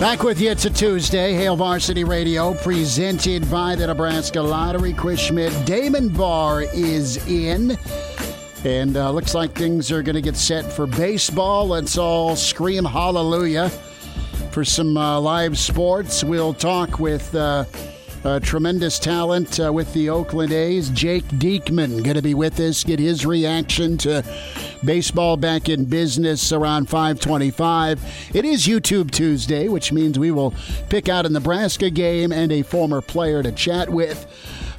Back with you. It's a Tuesday. Hail Varsity Radio, presented by the Nebraska Lottery. Chris Schmidt, Damon Barr is in. And uh, looks like things are going to get set for baseball. Let's all scream hallelujah for some uh, live sports. We'll talk with uh, tremendous talent uh, with the Oakland A's. Jake Diekman going to be with us, get his reaction to baseball back in business around 525. It is YouTube Tuesday, which means we will pick out a Nebraska game and a former player to chat with.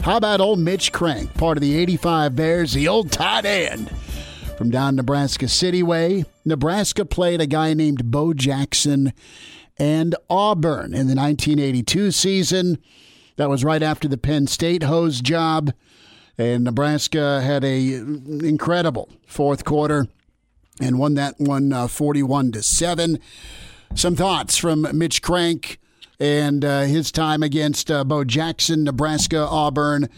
How about old Mitch Krenk, part of the 85 Bears, the old tight end from down Nebraska City way? Nebraska played a guy named Bo Jackson and Auburn in the 1982 season. That was right after the Penn State hose job. And Nebraska had a incredible fourth quarter and won that one uh, 41 to 7. Some thoughts from Mitch Krenk and uh, his time against uh, Bo Jackson, Nebraska, Auburn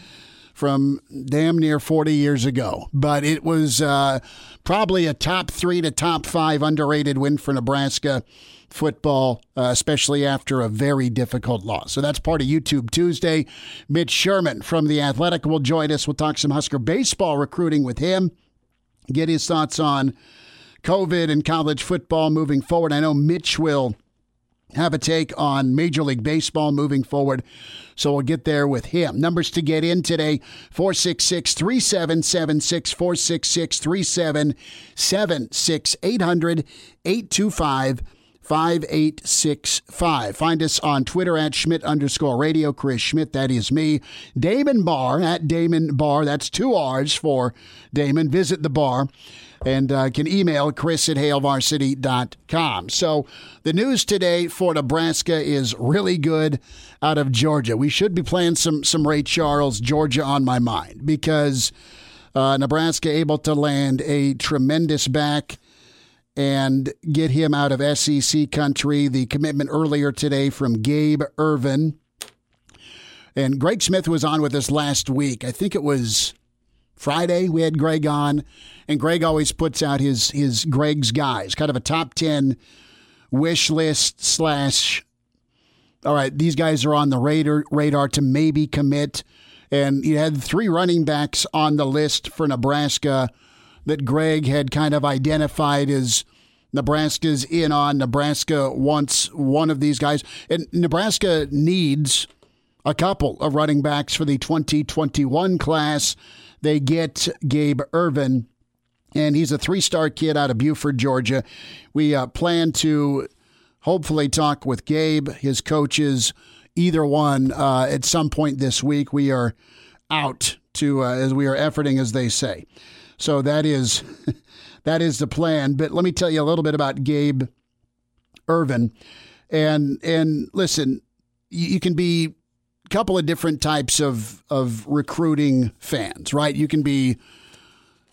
from damn near 40 years ago. But it was uh, probably a top three to top five underrated win for Nebraska football, uh, especially after a very difficult loss. So that's part of YouTube Tuesday. Mitch Sherman from The Athletic will join us. We'll talk some Husker baseball recruiting with him, get his thoughts on COVID and college football moving forward. I know Mitch will have a take on Major League Baseball moving forward. So we'll get there with him. Numbers to get in today 466 3776, 466 3776, 800 825 5865. Find us on Twitter at Schmidt underscore radio. Chris Schmidt, that is me. Damon Barr at Damon Barr. That's two R's for Damon. Visit the bar and uh, can email chris at hailvarsity.com. So the news today for Nebraska is really good out of Georgia. We should be playing some, some Ray Charles, Georgia on my mind, because uh, Nebraska able to land a tremendous back and get him out of SEC country. The commitment earlier today from Gabe Ervin. And Greg Smith was on with us last week. I think it was Friday we had Greg on, and Greg always puts out his his Greg's guys, kind of a top ten wish list slash. All right, these guys are on the radar radar to maybe commit, and he had three running backs on the list for Nebraska that Greg had kind of identified as Nebraska's in on. Nebraska wants one of these guys. And Nebraska needs a couple of running backs for the 2021 class. They get Gabe Ervin, and he's a three star kid out of Buford, Georgia. We uh, plan to hopefully talk with Gabe, his coaches, either one uh, at some point this week. We are out to, uh, as we are efforting, as they say. So that is that is the plan. But let me tell you a little bit about Gabe Ervin. And and listen, you, you can be a couple of different types of of recruiting fans, right? You can be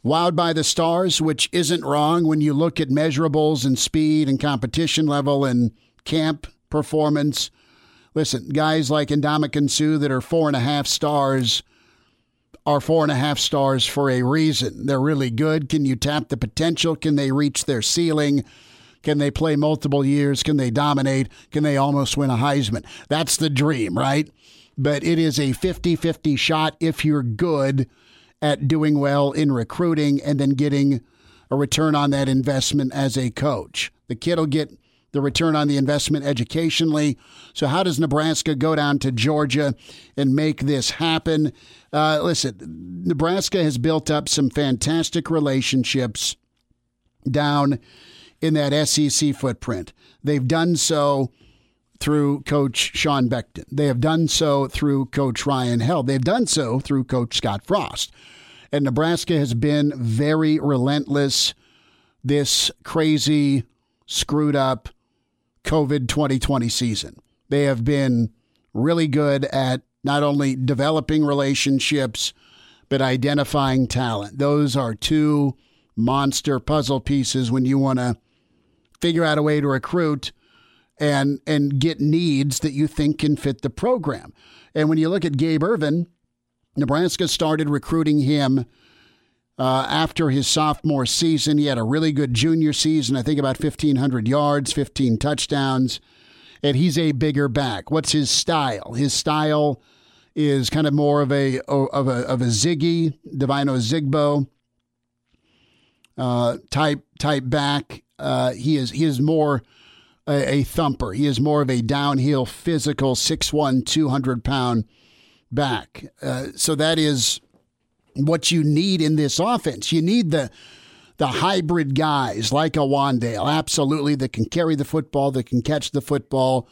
wowed by the stars, which isn't wrong when you look at measurables and speed and competition level and camp performance. Listen, guys like Ndamukong Suh that are four and a half stars are four and a half stars for a reason. They're really good. Can you tap the potential? Can they reach their ceiling? Can they play multiple years? Can they dominate? Can they almost win a Heisman? That's the dream, right? But it is a 50 50 shot if you're good at doing well in recruiting and then getting a return on that investment as a coach. The kid will get the return on the investment educationally. So, how does Nebraska go down to Georgia and make this happen? Uh, listen, Nebraska has built up some fantastic relationships down in that SEC footprint. They've done so through Coach Sean Beckton. They have done so through Coach Ryan Held. They've done so through Coach Scott Frost. And Nebraska has been very relentless this crazy, screwed up COVID 2020 season. They have been really good at not only developing relationships, but identifying talent. Those are two monster puzzle pieces when you want to figure out a way to recruit and and get needs that you think can fit the program. And when you look at Gabe Ervin, Nebraska started recruiting him uh, after his sophomore season. He had a really good junior season, I think about 1,500 yards, 15 touchdowns, and he's a bigger back. What's his style? His style is kind of more of a of a of a Ziggy Devine Ozigbo uh, type type back. Uh, he is he is more a, a, thumper. He is more of a downhill physical 6'1", 200 pound back. Uh, so that is what you need in this offense. You need the the hybrid guys like a Wan'Dale, absolutely, that can carry the football, that can catch the football,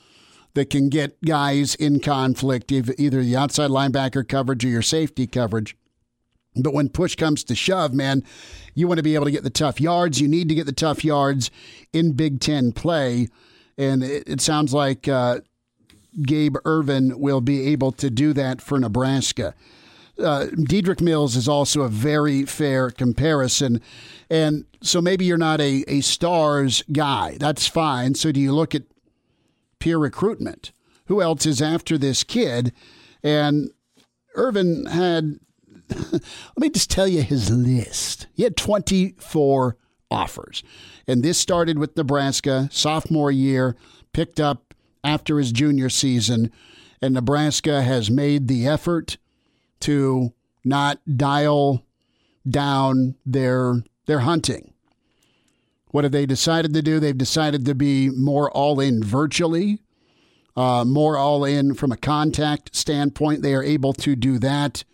that can get guys in conflict, either the outside linebacker coverage or your safety coverage. But when push comes to shove, man, you want to be able to get the tough yards. You need to get the tough yards in Big Ten play. And it, it sounds like uh, Gabe Ervin will be able to do that for Nebraska uh, Dedrick Mills is also a very fair comparison. And so maybe you're not a, a stars guy. That's fine. So do you look at peer recruitment? Who else is after this kid? And Ervin had, let me just tell you his list. He had 24 offers. And this started with Nebraska, sophomore year, picked up after his junior season. And Nebraska has made the effort to not dial down their their hunting. What have they decided to do? They've decided to be more all in virtually, uh, more all in from a contact standpoint. They are able to do that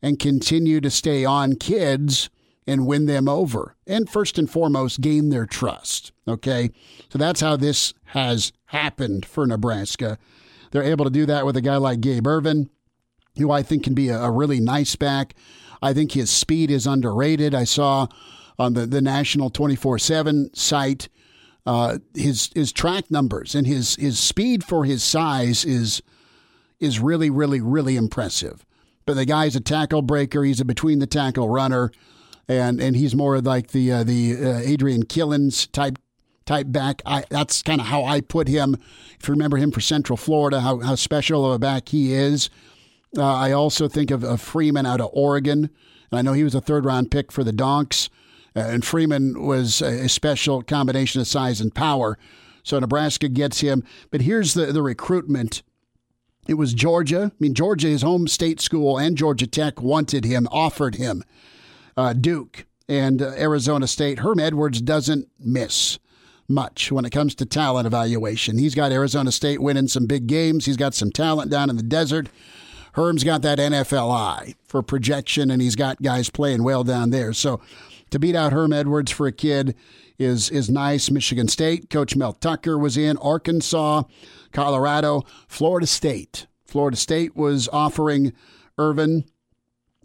and continue to stay on kids and win them over. And first and foremost, gain their trust. Okay. So that's how this has happened for Nebraska. They're able to do that with a guy like Gabe Ervin who I think can be a, a really nice back. I think his speed is underrated. I saw on the, the National 24 7 site uh, his his track numbers and his his speed for his size is is really really really impressive. But the guy's a tackle breaker. He's a between the tackle runner, and and he's more like the uh, the uh, Adrian Killins type type back. I, that's kind of how I put him. If you remember him for Central Florida, how how special of a back he is. Uh, I also think of, of, Freeman out of Oregon. And I know he was a third round pick for the Donks. Uh, and Freeman was a, a, special combination of size and power. So Nebraska gets him. But here's the, the recruitment it was Georgia. I mean, Georgia, his home state school, and Georgia Tech wanted him, offered him. Uh, Duke and uh, Arizona State. Herm Edwards doesn't miss much when it comes to talent evaluation. He's got Arizona State winning some big games. He's got some talent down in the desert. Herm's got that NFL eye for projection, and he's got guys playing well down there. So to beat out Herm Edwards for a kid is is nice. Michigan State, Coach Mel Tucker was in. Arkansas, Colorado, Florida State. Florida State was offering Ervin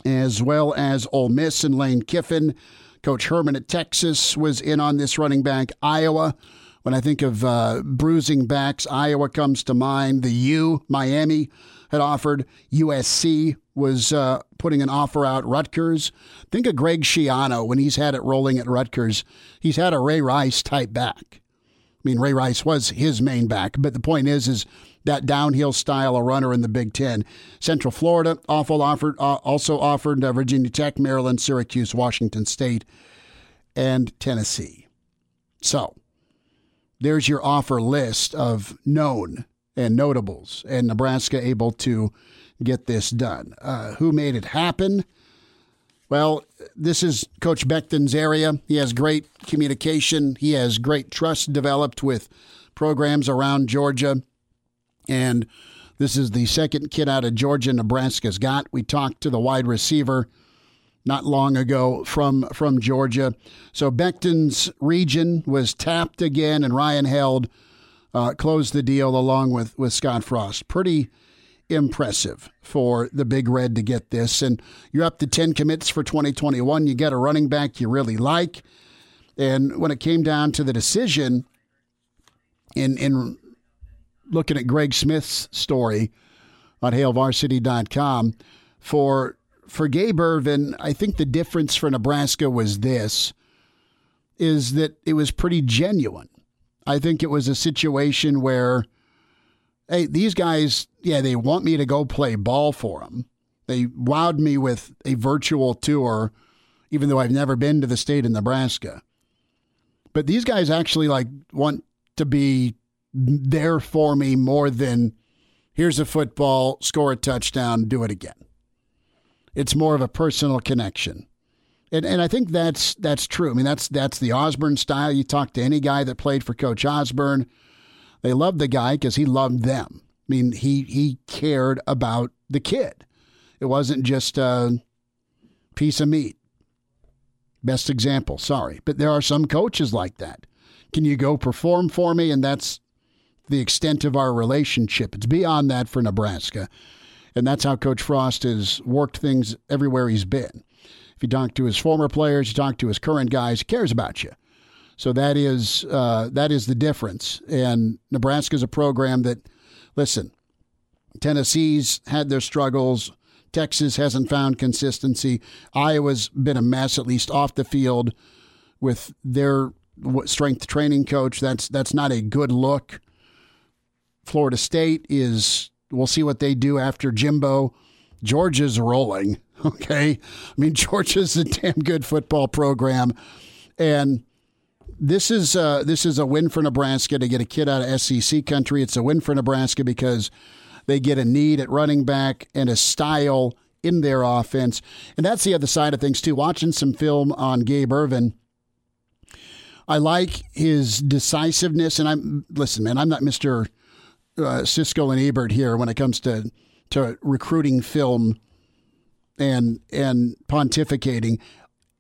as well as Ole Miss and Lane Kiffin. Coach Herman at Texas was in on this running back. Iowa, when I think of uh, bruising backs, Iowa comes to mind. The U, Miami had offered. USC was uh, putting an offer out. Rutgers. Think of Greg Schiano when he's had it rolling at Rutgers. He's had a Ray Rice type back. I mean, Ray Rice was his main back, but the point is, is that downhill style of runner in the Big Ten. Central Florida awful offered, uh, also offered uh, Virginia Tech, Maryland, Syracuse, Washington State, and Tennessee. So there's your offer list of known and notables, and Nebraska able to get this done. Uh, who made it happen? Well, this is Coach Beckton's area. He has great communication. He has great trust developed with programs around Georgia. And this is the second kid out of Georgia Nebraska's got. We talked to the wide receiver not long ago from from Georgia. So Beckton's region was tapped again, and Ryan Held uh, closed the deal along with, with Scott Frost. Pretty impressive for the Big Red to get this. And you're up to 10 commits for 2021. You get a running back you really like. And when it came down to the decision in, in looking at Greg Smith's story on HailVarsity.com, for for Gabe Ervin, I think the difference for Nebraska was this is that it was pretty genuine. I think it was a situation where hey, these guys, yeah, they want me to go play ball for them. They wowed me with a virtual tour, even though I've never been to the state of Nebraska. But these guys actually like want to be there for me more than here's a football, score a touchdown, do it again. It's more of a personal connection. And, and I think that's that's true. I mean, that's that's the Osborne style. You talk to any guy that played for Coach Osborne, they loved the guy because he loved them. I mean, he he cared about the kid. It wasn't just a piece of meat. Best example, sorry. But there are some coaches like that. Can you go perform for me? And that's the extent of our relationship. It's beyond that for Nebraska. And that's how Coach Frost has worked things everywhere he's been. If you talk to his former players, you talk to his current guys, he cares about you. So that is uh, that is the difference. And Nebraska is a program that, listen, Tennessee's had their struggles. Texas hasn't found consistency. Iowa's been a mess, at least off the field, with their strength training coach. That's that's not a good look. Florida State is. We'll see what they do after Jimbo. Georgia's rolling. Okay, I mean Georgia's a damn good football program, and this is uh, this is a win for Nebraska to get a kid out of SEC country. It's a win for Nebraska because they get a need at running back and a style in their offense, and that's the other side of things too. Watching some film on Gabe Ervin, I like his decisiveness. And I'm listen, man, I'm not Mister uh, Siskel and Ebert here when it comes to to recruiting film and and pontificating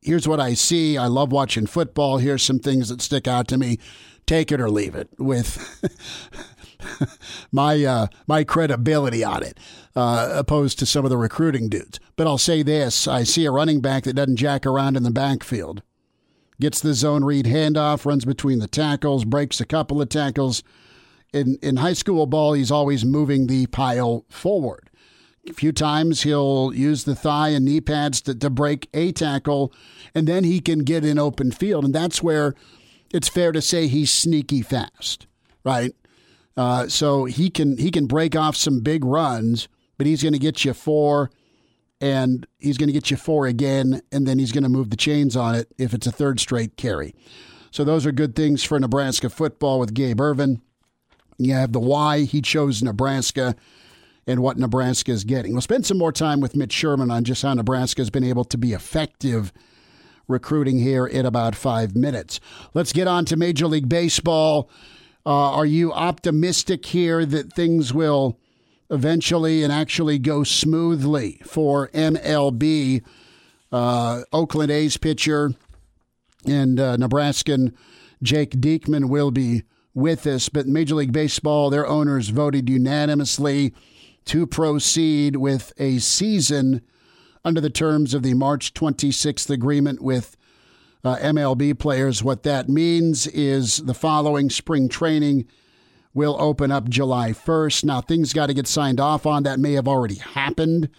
here's what I see. I love watching football. Here's some things that stick out to me. Take it or leave it with my uh, my credibility on it, uh, opposed to some of the recruiting dudes. But I'll say this: I see a running back that doesn't jack around in the backfield, gets the zone read handoff, runs between the tackles, breaks a couple of tackles. In in high school ball, he's always moving the pile forward. A few times he'll use the thigh and knee pads to, to break a tackle, and then he can get in open field. And that's where it's fair to say he's sneaky fast, right? Uh, so he can he can break off some big runs, but he's going to get you four, and he's going to get you four again, and then he's going to move the chains on it if it's a third straight carry. So those are good things for Nebraska football with Gabe Ervin. You have the why he chose Nebraska and what Nebraska is getting. We'll spend some more time with Mitch Sherman on just how Nebraska has been able to be effective recruiting here in about five minutes. Let's get on to Major League Baseball. Uh, are you optimistic here that things will eventually and actually go smoothly for MLB? Uh, Oakland A's pitcher and uh, Nebraskan Jake Diekman will be with us, but Major League Baseball, their owners voted unanimously to proceed with a season under the terms of the March 26th agreement with uh, MLB players. What that means is the following spring training will open up July 1st. Now, things got to get signed off on. That may have already happened,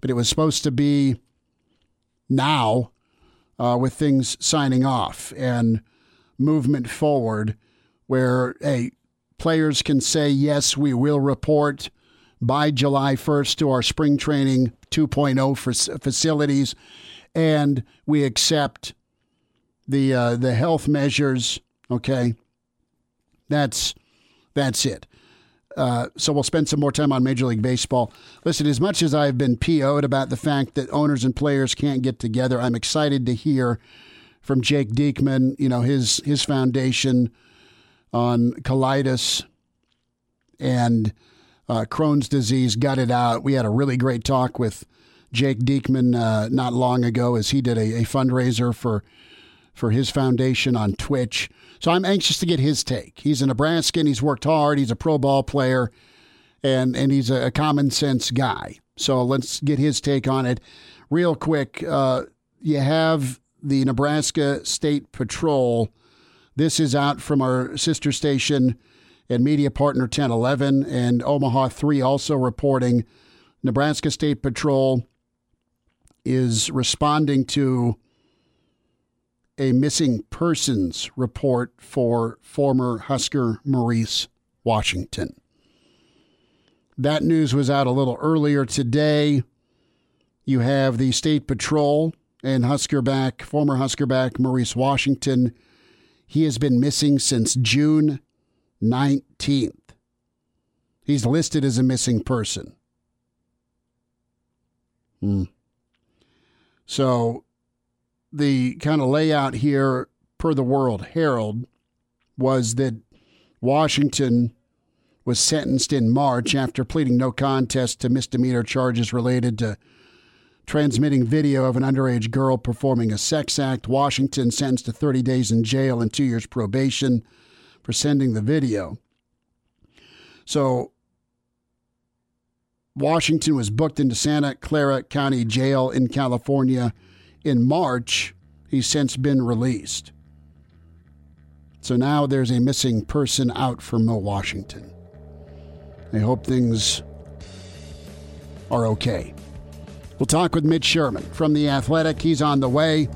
but it was supposed to be now uh, with things signing off and movement forward where, hey, players can say, yes, we will report by July 1st to our spring training 2.0 for facilities, and we accept the uh, the health measures. Okay, that's that's it. Uh, so we'll spend some more time on Major League Baseball. Listen, as much as I've been PO'd about the fact that owners and players can't get together, I'm excited to hear from Jake Diekman. You know his his foundation on colitis and uh, Crohn's disease, it out. We had a really great talk with Jake Diekman uh, not long ago as he did a, a fundraiser for for his foundation on Twitch. So I'm anxious to get his take. He's a Nebraskan. He's worked hard. He's a pro ball player, and and he's a, common sense guy. So let's get his take on it real quick. Uh, you have the Nebraska State Patrol. This is out from our sister station and media partner 1011 and Omaha 3 also reporting Nebraska State Patrol is responding to a missing persons report for former Husker Maurice Washington. That news was out a little earlier today. You have the State Patrol and Husker back, former Husker back Maurice Washington. He has been missing since June 19th. He's listed as a missing person. Hmm. So the kind of layout here per the World Herald was that Washington was sentenced in March after pleading no contest to misdemeanor charges related to transmitting video of an underage girl performing a sex act. Washington sentenced to 30 days in jail and two years probation for sending the video. So Washington was booked into Santa Clara County Jail in California in March. He's since been released. So now there's a missing person out for Mo Washington. I hope things are okay. We'll talk with Mitch Sherman from The Athletic. He's on the way.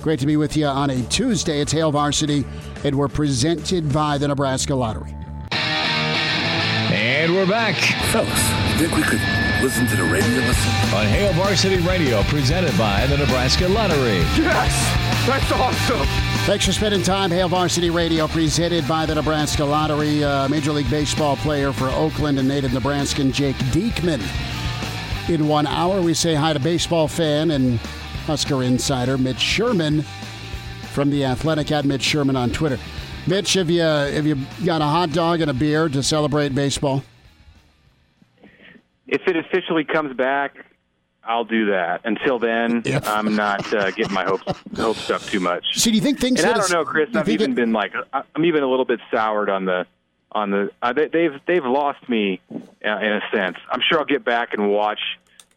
Great to be with you on a Tuesday. It's Hail Varsity, and we're presented by the Nebraska Lottery. And we're back. Fellas, think we could listen to the radio listen? On Hail Varsity Radio, presented by the Nebraska Lottery. Yes! That's awesome! Thanks for spending time. Hail Varsity Radio, presented by the Nebraska Lottery. Uh, Major League Baseball player for Oakland and native Nebraskan Jake Diekman. In one hour, we say hi to baseball fan and Husker insider Mitch Sherman from the Athletic at Mitch Sherman on Twitter. Mitch, have you have you got a hot dog and a beer to celebrate baseball? If it officially comes back, I'll do that. Until then. I'm not uh, getting my hopes hopes up too much. See, do you think things? And I don't know, Chris. I've even it, been like, I'm even a little bit soured on the on the. Uh, they, they've they've lost me uh, in a sense. I'm sure I'll get back and watch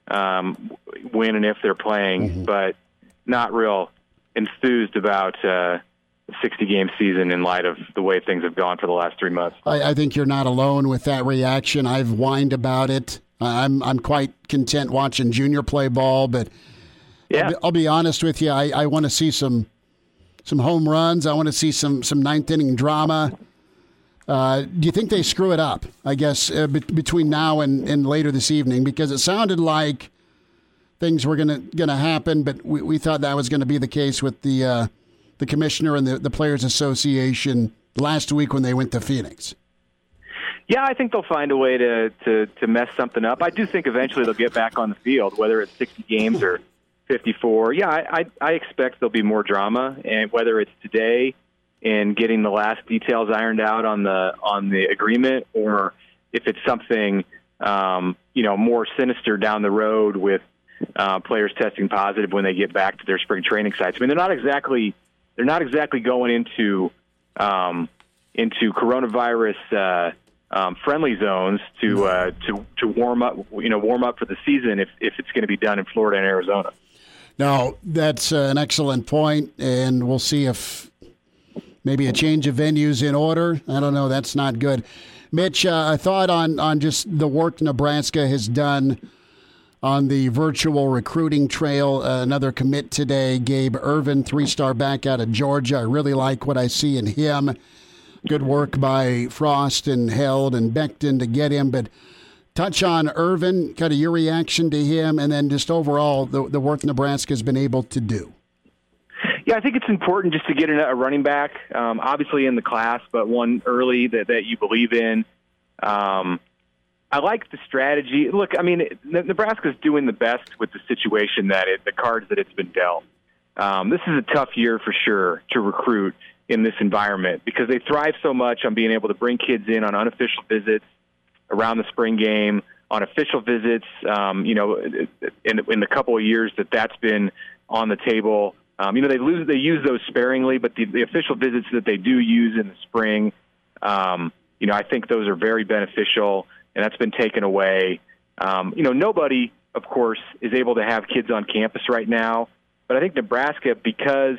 um, when and if they're playing, mm-hmm. but not real enthused about. Uh, 60 game season in light of the way things have gone for the last three months. I, I think you're not alone with that reaction. I've whined about it. I'm I'm quite content watching Junior play ball, but yeah. I'll, be, I'll be honest with you. I, I want to see some some home runs. I want to see some some ninth inning drama. Uh, do you think they screw it up? I guess uh, be- between now and, and later this evening, because it sounded like things were gonna gonna happen, but we, we thought that was going to be the case with the uh, the commissioner and the, the players association last week when they went to Phoenix. Yeah, I think they'll find a way to, to, to mess something up. I do think eventually they'll get back on the field, whether it's 60 games or 54. Yeah, I, I, I expect there'll be more drama, and whether it's today in getting the last details ironed out on the on the agreement, or if it's something um, you know more sinister down the road with uh, players testing positive when they get back to their spring training sites. I mean, they're not exactly they're not exactly going into um, into coronavirus. Uh, um, friendly zones to uh, to to warm up, you know, warm up for the season if if it's going to be done in Florida and Arizona. No, that's an excellent point, and we'll see if maybe a change of venues in order. I don't know. That's not good. Mitch, uh, a thought on on just the work Nebraska has done on the virtual recruiting trail. Uh, another commit today, Gabe Ervin, three star back out of Georgia. I really like what I see in him good work by Frost and Held and Beckton to get him. But touch on Ervin, kind of your reaction to him, and then just overall the, the work Nebraska has been able to do. Yeah, I think it's important just to get a running back, um, obviously in the class, but one early that, that you believe in. Um, I like the strategy. Look, I mean, Nebraska's doing the best with the situation that it, the cards that it's been dealt. Um, this is a tough year for sure to recruit in this environment because they thrive so much on being able to bring kids in on unofficial visits around the spring game, on official visits. Um, you know, in, in the couple of years that that's been on the table, Um, you know, they lose they use those sparingly, but the, the official visits that they do use in the spring, um, you know, I think those are very beneficial, and that's been taken away. Um, you know, nobody, of course, is able to have kids on campus right now, but I think Nebraska, because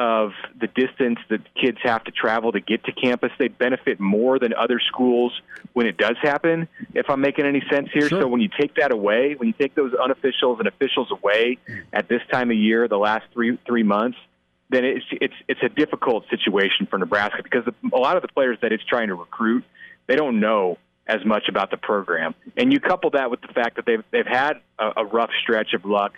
of the distance that kids have to travel to get to campus, they benefit more than other schools when it does happen. If I'm making any sense here, Sure. so when you take that away, when you take those unofficials and officials away at this time of year, the last three three months, then it's it's it's a difficult situation for Nebraska because the, a lot of the players that it's trying to recruit, they don't know as much about the program, and you couple that with the fact that they've they've had a, a rough stretch of luck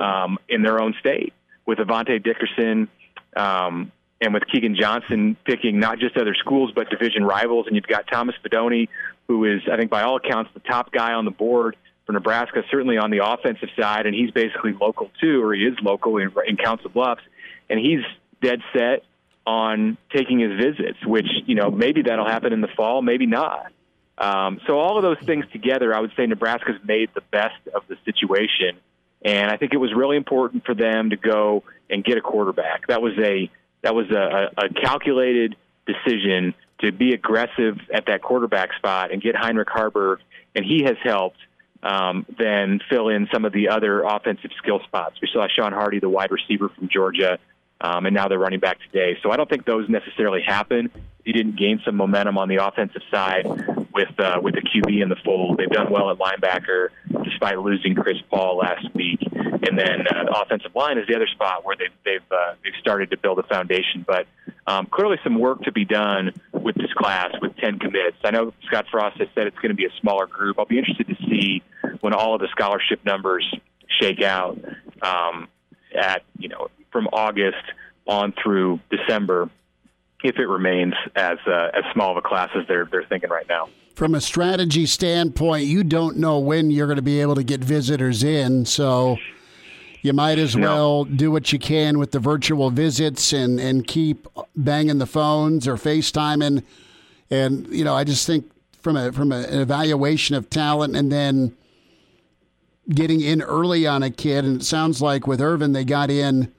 um, in their own state with Avante Dickerson um, and with Keegan Johnson picking not just other schools but division rivals, and you've got Thomas Fidone, who is I think by all accounts the top guy on the board for Nebraska, certainly on the offensive side, and he's basically local too, or he is local in, in Council Bluffs, and he's dead set on taking his visits, which you know maybe that'll happen in the fall, maybe not. Um, so all of those things together, I would say Nebraska's made the best of the situation, and I think it was really important for them to go and get a quarterback. That was a that was a, a calculated decision to be aggressive at that quarterback spot and get Heinrich Haarberg, and he has helped um, then fill in some of the other offensive skill spots. We saw Sean Hardy, the wide receiver from Georgia, um, and now they're running back today. So I don't think those necessarily happen. He didn't gain some momentum on the offensive side with uh, with the QB in the fold. They've done well at linebacker despite losing Chris Paul last week, and then uh, the offensive line is the other spot where they've they've uh, they've started to build a foundation. But um, clearly, some work to be done with this class with ten commits. I know Scott Frost has said it's going to be a smaller group. I'll be interested to see when all of the scholarship numbers shake out um, at you know from August on through December, if it remains as uh, as small of a class as they're they're thinking right now. From a strategy standpoint, you don't know when you're going to be able to get visitors in, so you might as No. well do what you can with the virtual visits and, and keep banging the phones or FaceTiming. And you know, I just think from a from an evaluation of talent and then getting in early on a kid, and it sounds like with Ervin they got in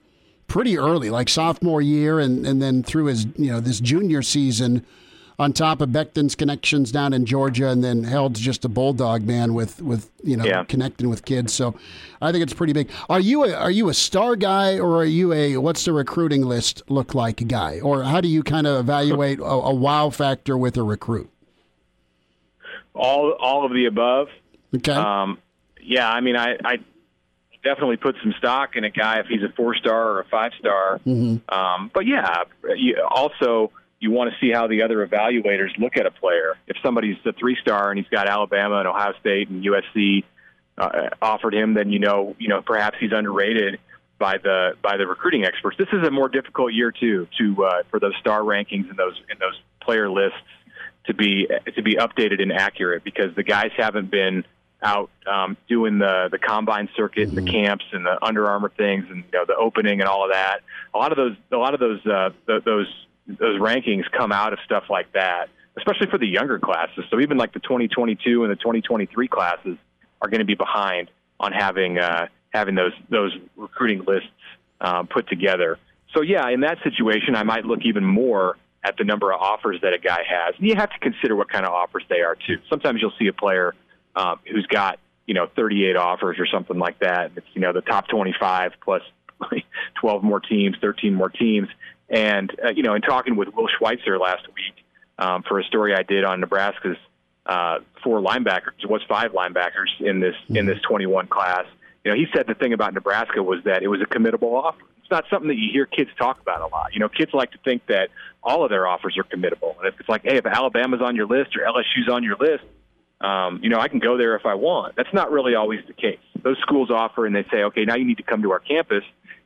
pretty early, like sophomore year, and, and then through his you know this junior season, on top of Beckton's connections down in Georgia, and then Held's just a bulldog man with with you know Yeah. connecting with kids. So I think it's pretty big. Are you a, are you a star guy or are you a what's the recruiting list look like guy, or how do you kind of evaluate a, a wow factor with a recruit? All all of the above. Okay, Um, yeah, I mean, I, I definitely put some stock in a guy if he's a four star or a five star. Um, but yeah, you, also you want to see how the other evaluators look at a player. If somebody's a three star and he's got Alabama and Ohio State and USC uh, offered him, then you know, you know, perhaps he's underrated by the by the recruiting experts. This is a more difficult year too to uh, for those star rankings and those in those player lists to be to be updated and accurate because the guys haven't been out um, doing the the combine circuit and the camps and the Under Armour things and you know the opening and all of that. A lot of those a lot of those uh, th- those those rankings come out of stuff like that, especially for the younger classes. So even like the 2022 and the 2023 classes are going to be behind on having uh, having those those recruiting lists um, put together. So yeah, in that situation, I might look even more at the number of offers that a guy has, and you have to consider what kind of offers they are too. Sometimes you'll see a player um, who's got you know 38 offers or something like that. It's you know the top 25 plus 12 more teams, 13 more teams, and uh, you know in talking with Will Schweitzer last week um, for a story I did on Nebraska's uh, four linebackers, it was five linebackers in this in this 21 class. You know, he said the thing about Nebraska was that it was a committable offer. It's not something that you hear kids talk about a lot. You know, kids like to think that all of their offers are committable. And if it's like, hey, if Alabama's on your list or LSU's on your list, um, you know, I can go there if I want. That's not really always the case. Those schools offer and they say, okay, now you need to come to our campus,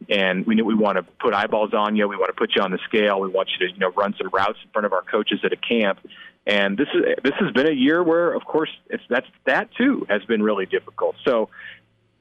and we we want to put eyeballs on you. We want to put you on the scale. We want you to you know run some routes in front of our coaches at a camp. And this is this has been a year where, of course, it's that's that too has been really difficult. So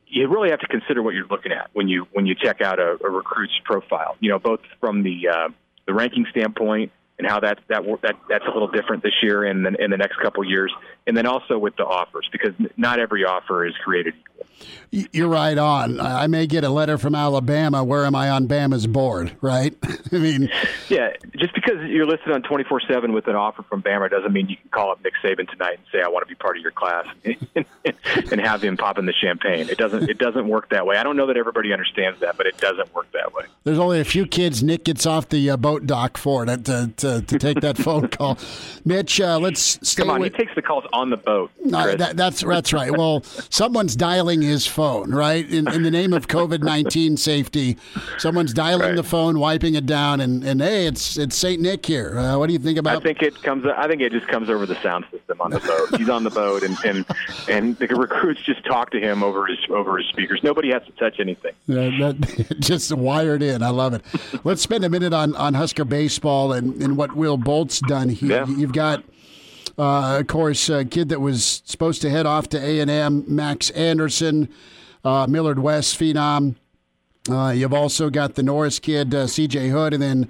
you really have to consider what you're looking at when you when you check out a, a recruit's profile. You know, both from the uh, the ranking standpoint and how that's that that that's a little different this year and then in the next couple years, and then also with the offers because not every offer is created equal. You're right on. I may get a letter from Alabama. Where am I on Bama's board? Right? I mean, yeah. Just because you're listed on 24 seven with an offer from Bama doesn't mean you can call up Nick Saban tonight and say I want to be part of your class and have him pop in the champagne. It doesn't. It doesn't work that way. I don't know that everybody understands that, but it doesn't work that way. There's only a few kids Nick gets off the uh, boat dock for to, to, to, to take that phone call. Mitch, uh, let's stay. Come on, with, he takes the calls on the boat. No, that, that's that's right. Well, someone's dialing his phone, right? In, in the name of COVID nineteen safety, someone's dialing Right. the phone, wiping it down, and, and hey, it's it's Saint Nick here. Uh, what do you think about? I think it comes. I think it just comes over the sound system on the boat. He's on the boat, and and and the recruits just talk to him over his over his speakers. Nobody has to touch anything. Uh, that, just wired in. I love it. Let's spend a minute on, on Husker baseball and, and what Will Bolt's done here. Yeah. You've got, uh, of course, a kid that was supposed to head off to A and M, Max Anderson, uh, Millard West phenom. Uh, you've also got the Norris kid, uh, C.J. Hood, and then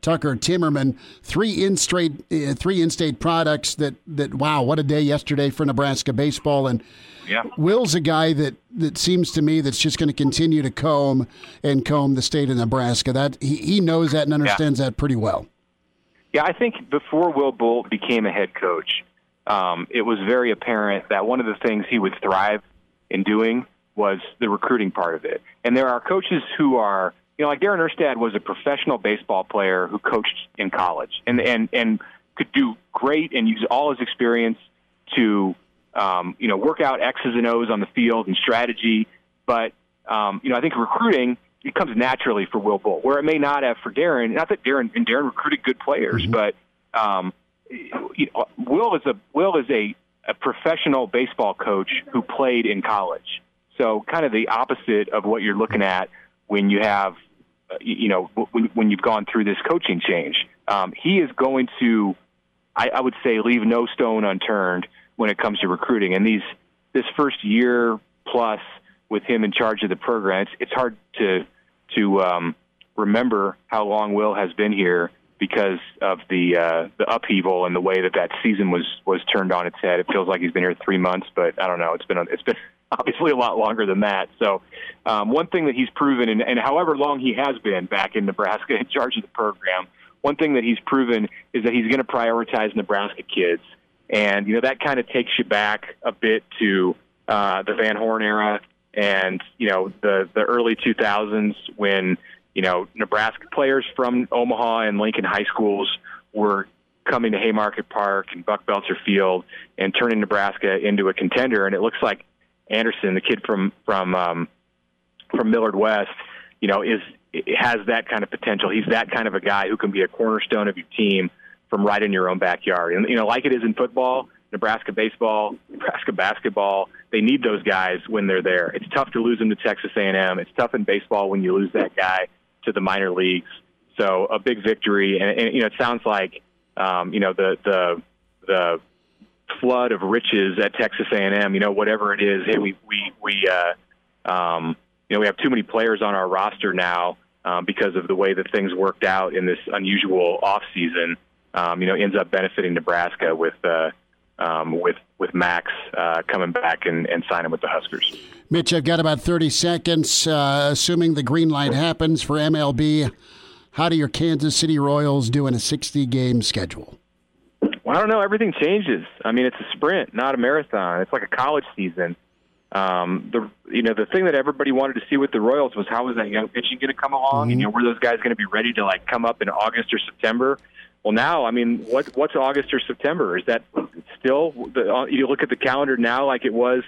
Tucker Timmerman. Three in-state, uh, three in-state products. That that wow, what a day yesterday for Nebraska baseball and. Yeah. Will's a guy that, that seems to me that's just going to continue to comb and comb the state of Nebraska. That he, he knows that and understands that pretty well. Yeah, I think before Will Bolt became a head coach, um, it was very apparent that one of the things he would thrive in doing was the recruiting part of it. And there are coaches who are, you know, like Darren Erstad was a professional baseball player who coached in college and and and could do great and use all his experience to, um, you know, work out X's and O's on the field and strategy. But um, you know, I think recruiting it comes naturally for Will Bolt, where it may not have for Darren. Not that Darren and Darren recruited good players, but um, you know, Will is a Will is a, a professional baseball coach who played in college. So kind of the opposite of what you're looking at when you have, uh, you you know, when, when you've gone through this coaching change. Um, he is going to, I, I would say, leave no stone unturned when it comes to recruiting. And these this first year plus with him in charge of the program, it's, it's hard to to um, remember how long Will has been here because of the uh, the upheaval and the way that that season was was turned on its head. It feels like he's been here three months, but I don't know. It's been it's been obviously a lot longer than that. So um, one thing that he's proven, and, and however long he has been back in Nebraska in charge of the program, one thing that he's proven is that he's going to prioritize Nebraska kids, and you know that kind of takes you back a bit to uh, the Van Horn era and you know the the early 2000s when you know Nebraska players from Omaha and Lincoln high schools were coming to Haymarket Park and Buck Beltzer Field and turning Nebraska into a contender. And it looks like Anderson, the kid from from um, from Millard West, you know, is has that kind of potential. He's that kind of a guy who can be a cornerstone of your team from right in your own backyard. And you know, like it is in football, Nebraska baseball, Nebraska basketball, they need those guys when they're there. It's tough to lose them to Texas A&M. It's tough in baseball when you lose that guy to the minor leagues. So a big victory, and, and you know, it sounds like um, you know the the the flood of riches at Texas A&M. You know, whatever it is, hey, we we we uh, um, you know we have too many players on our roster now um, because of the way that things worked out in this unusual off season. Um, you know, ends up benefiting Nebraska with uh, um, with with Max uh, coming back and, and signing with the Huskers. Mitch, I've got about 30 seconds. Uh, assuming the green light happens for MLB, how do your Kansas City Royals do in a 60 game schedule? Well, I don't know. Everything changes. I mean, it's a sprint, not a marathon. It's like a college season. Um, the you know the thing that everybody wanted to see with the Royals was how was that young pitching going to come along, and you know were those guys going to be ready to like come up in August or September? Well, now I mean, what what's August or September? Is that still the, uh, you look at the calendar now like it was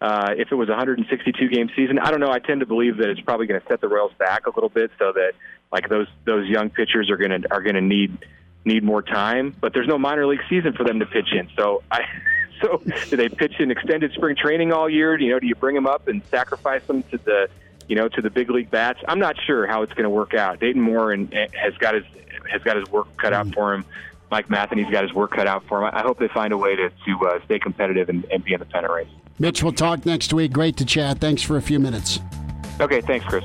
uh, if it was a 162 game season? I don't know. I tend to believe that it's probably going to set the Royals back a little bit so that like those those young pitchers are going to are going to need need more time. But there's no minor league season for them to pitch in, so I. So, do they pitch in extended spring training all year? You know, do you bring them up and sacrifice them to the, you know, to the big league bats? I'm not sure how it's going to work out. Dayton Moore and, has got his has got his work cut out for him. Mike Matheny's got his work cut out for him. I hope they find a way to to uh, stay competitive and, and be in the pennant race. Mitch, we'll talk next week. Great to chat. Thanks for a few minutes. Okay, thanks, Chris.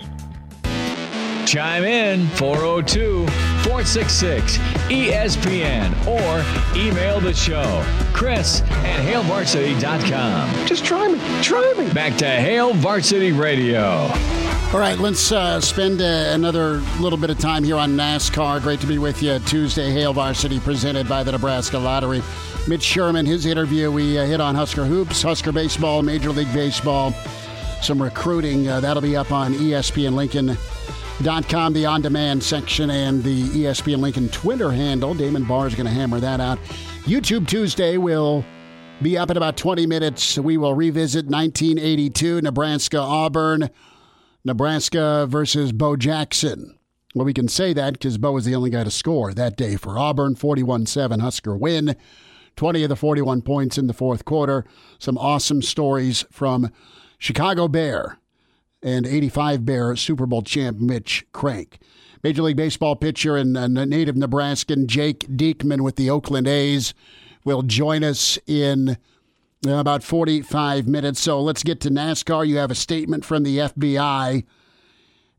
Chime in 402 466 ESPN or email the show, Chris at HailVarsity.com. Just try me. Try me. Back to Hail Varsity Radio. All right, let's uh, spend uh, another little bit of time here on NASCAR. Great to be with you Tuesday. Hail Varsity presented by the Nebraska Lottery. Mitch Sherman, his interview, we uh, hit on Husker Hoops, Husker Baseball, Major League Baseball, some recruiting. Uh, that'll be up on ESPN Lincoln.com, the on demand section, and the ESPN Lincoln Twitter handle. Damon Barr is going to hammer that out. YouTube Tuesday will be up in about 20 minutes. We will revisit 1982 Nebraska Auburn. Nebraska versus Bo Jackson. Well, we can say that because Bo was the only guy to score that day for Auburn. 41 7 Husker win. 20 of the 41 points in the fourth quarter. Some awesome stories from Chicago Bear and 85 Bear Super Bowl champ Mitch Krenk. Major League Baseball pitcher and uh, native Nebraskan Jake Diekman with the Oakland A's will join us in about 45 minutes. So let's get to NASCAR. You have a statement from the FBI,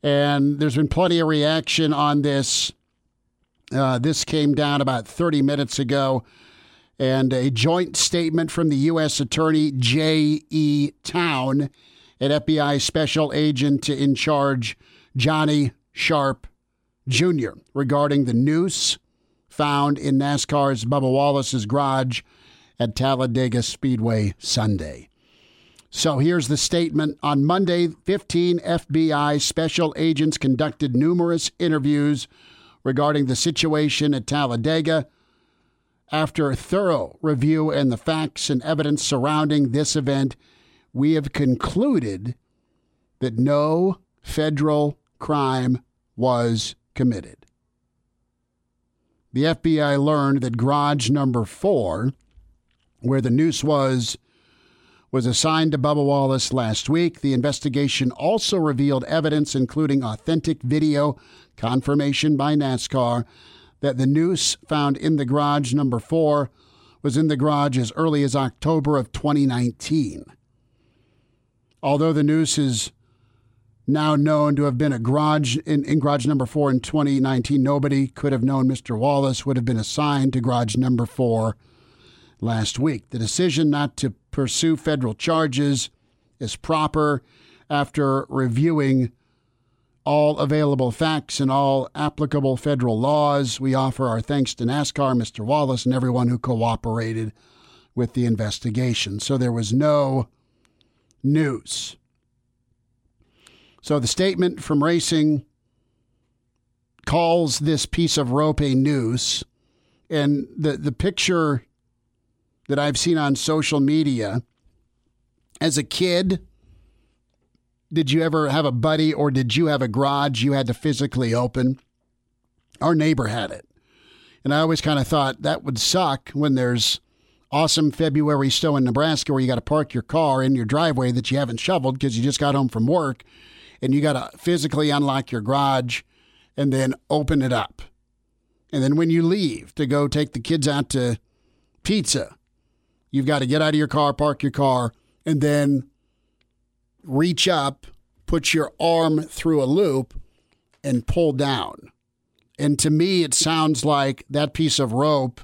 and there's been plenty of reaction on this. Uh, this came down about 30 minutes ago, and a joint statement from the U.S. Attorney J.E. Town and FBI Special Agent in charge Johnny Sharp Jr. regarding the noose found in NASCAR's Bubba Wallace's garage at Talladega Speedway Sunday. So here's the statement. On Monday, 15 FBI special agents conducted numerous interviews regarding the situation at Talladega. After a thorough review and the facts and evidence surrounding this event, we have concluded that no federal crime was committed. The FBI learned that garage number four where the noose was was assigned to Bubba Wallace last week. The investigation also revealed evidence, including authentic video confirmation by NASCAR, that the noose found in the garage number four was in the garage as early as October of 2019. Although the noose is now known to have been a garage in, in garage number four in 2019, nobody could have known Mr. Wallace would have been assigned to garage number four last week. The decision not to pursue federal charges is proper after reviewing all available facts and all applicable federal laws. We offer our thanks to NASCAR, Mr. Wallace, and everyone who cooperated with the investigation. So there was no news. So the statement from racing calls this piece of rope a noose, and the, the picture that I've seen on social media. As a kid, did you ever have a buddy or did you have a garage you had to physically open? Our neighbor had it. And I always kind of thought that would suck when there's awesome February snow in Nebraska where you got to park your car in your driveway that you haven't shoveled because you just got home from work and you got to physically unlock your garage and then open it up. And then when you leave to go take the kids out to pizza, You've got to get out of your car, park your car, and then reach up, put your arm through a loop, and pull down. And to me, it sounds like that piece of rope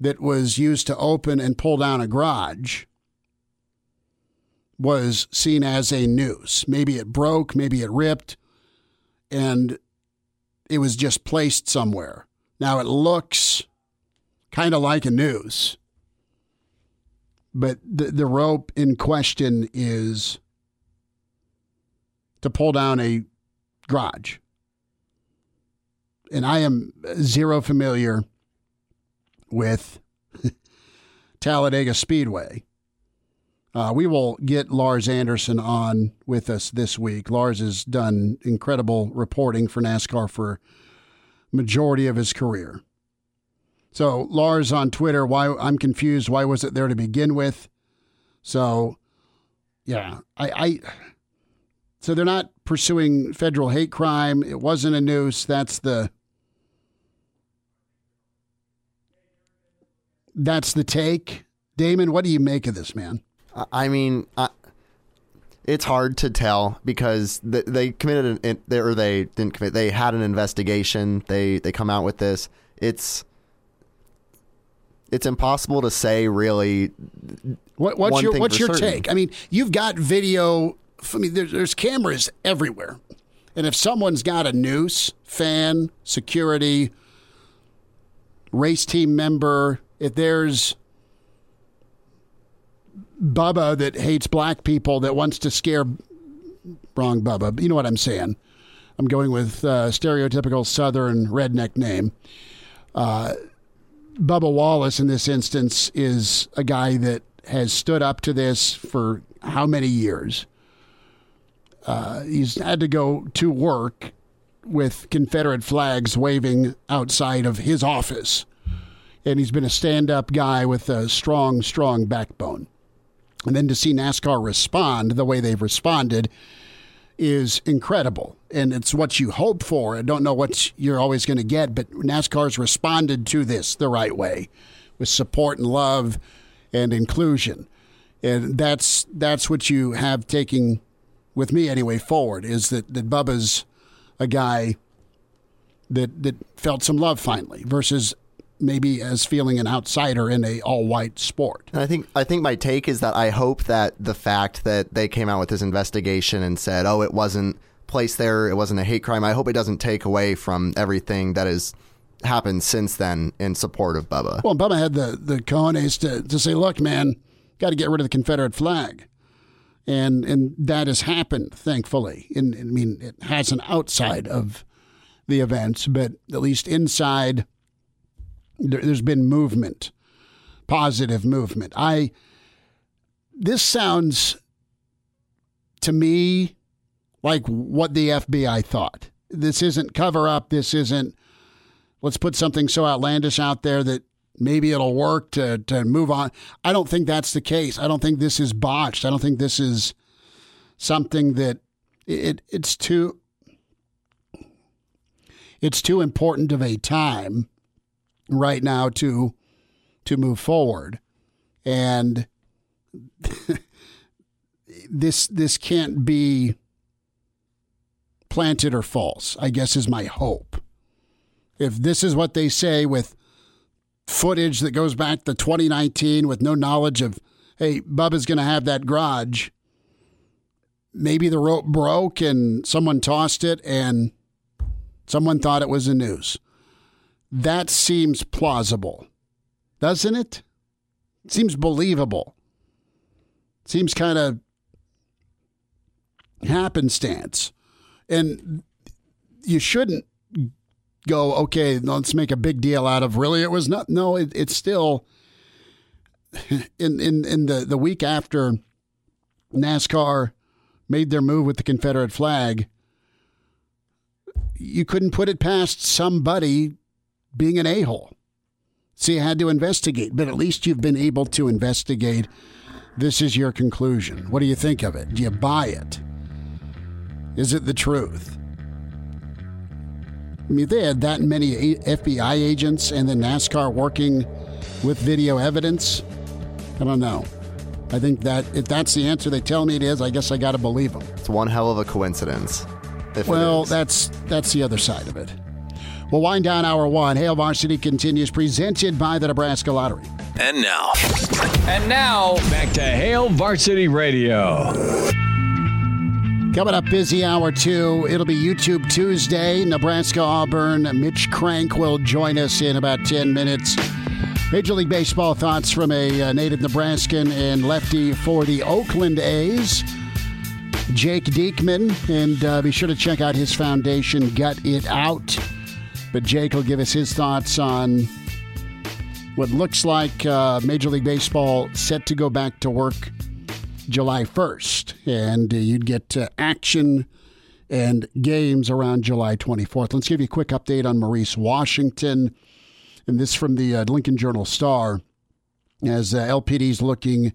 that was used to open and pull down a garage was seen as a noose. Maybe it broke, maybe it ripped, and it was just placed somewhere. Now it looks kind of like a noose but the, the rope in question is to pull down a garage. And I am zero familiar with Talladega Speedway. Uh, we will get Lars Anderson on with us this week. Lars has done incredible reporting for NASCAR for majority of his career. So Lars on Twitter, why I'm confused. Why was it there to begin with? So, yeah, I, I so they're not pursuing federal hate crime. It wasn't a noose. That's the that's the take. Damon, what do you make of this, man? I mean, I, it's hard to tell because they, they committed an, or they didn't commit. They had an investigation. They they come out with this. It's it's impossible to say really. What, what's your what's your certain. take? I mean, you've got video. I mean, there's, there's cameras everywhere, and if someone's got a noose, fan, security, race team member, if there's Bubba that hates black people that wants to scare wrong Bubba, you know what I'm saying? I'm going with uh, stereotypical Southern redneck name. Uh, Bubba Wallace, in this instance, is a guy that has stood up to this for how many years? Uh, he's had to go to work with Confederate flags waving outside of his office. And he's been a stand up guy with a strong, strong backbone. And then to see NASCAR respond the way they've responded is incredible. And it's what you hope for. I don't know what you're always going to get, but NASCAR's responded to this the right way with support and love and inclusion. And that's that's what you have taking with me anyway forward is that, that Bubba's a guy that that felt some love finally versus maybe as feeling an outsider in a all white sport. And I think I think my take is that I hope that the fact that they came out with this investigation and said, "Oh, it wasn't placed there, it wasn't a hate crime." I hope it doesn't take away from everything that has happened since then in support of Bubba. Well, Bubba had the the cojones to, to say, "Look, man, got to get rid of the Confederate flag," and and that has happened, thankfully. And I mean, it hasn't outside of the events, but at least inside, there, there's been movement, positive movement. I this sounds to me like what the FBI thought. This isn't cover up. This isn't let's put something so outlandish out there that maybe it'll work to, to move on. I don't think that's the case. I don't think this is botched. I don't think this is something that it it's too it's too important of a time right now to to move forward. And this this can't be planted or false, I guess is my hope if this is what they say with footage that goes back to 2019 with no knowledge of, hey, Bubba's going to have that garage, maybe the rope broke and someone tossed it and someone thought it was a noose. That seems plausible, doesn't it? Seems believable. Seems kind of happenstance. And you shouldn't go, okay, let's make a big deal out of really it was not no, it, it's still in in in the, the week after NASCAR made their move with the Confederate flag, you couldn't put it past somebody being an a-hole. So you had to investigate, but at least you've been able to investigate. This is your conclusion. What do you think of it? Do you buy it? Is it the truth? I mean, they had that many FBI agents and then NASCAR working with video evidence. I don't know. I think that if that's the answer they tell me it is, I guess I got to believe them. It's one hell of a coincidence. Well, that's that's the other side of it. We'll wind down hour one. Hail Varsity continues, presented by the Nebraska Lottery. And now, And now, back to Hail Varsity Radio. Coming up, busy hour two. It'll be YouTube Tuesday. Nebraska Auburn. Mitch Krenk will join us in about 10 minutes. Major League Baseball thoughts from a uh, native Nebraskan and lefty for the Oakland A's. Jake Diekman. And uh, be sure to check out his foundation, Gut It Out. But Jake will give us his thoughts on what looks like uh, Major League Baseball set to go back to work July 1st. And uh, you'd get uh, action and games around July 24th. Let's give you a quick update on Maurice Washington. And this from the uh, Lincoln Journal Star as uh, LPD's looking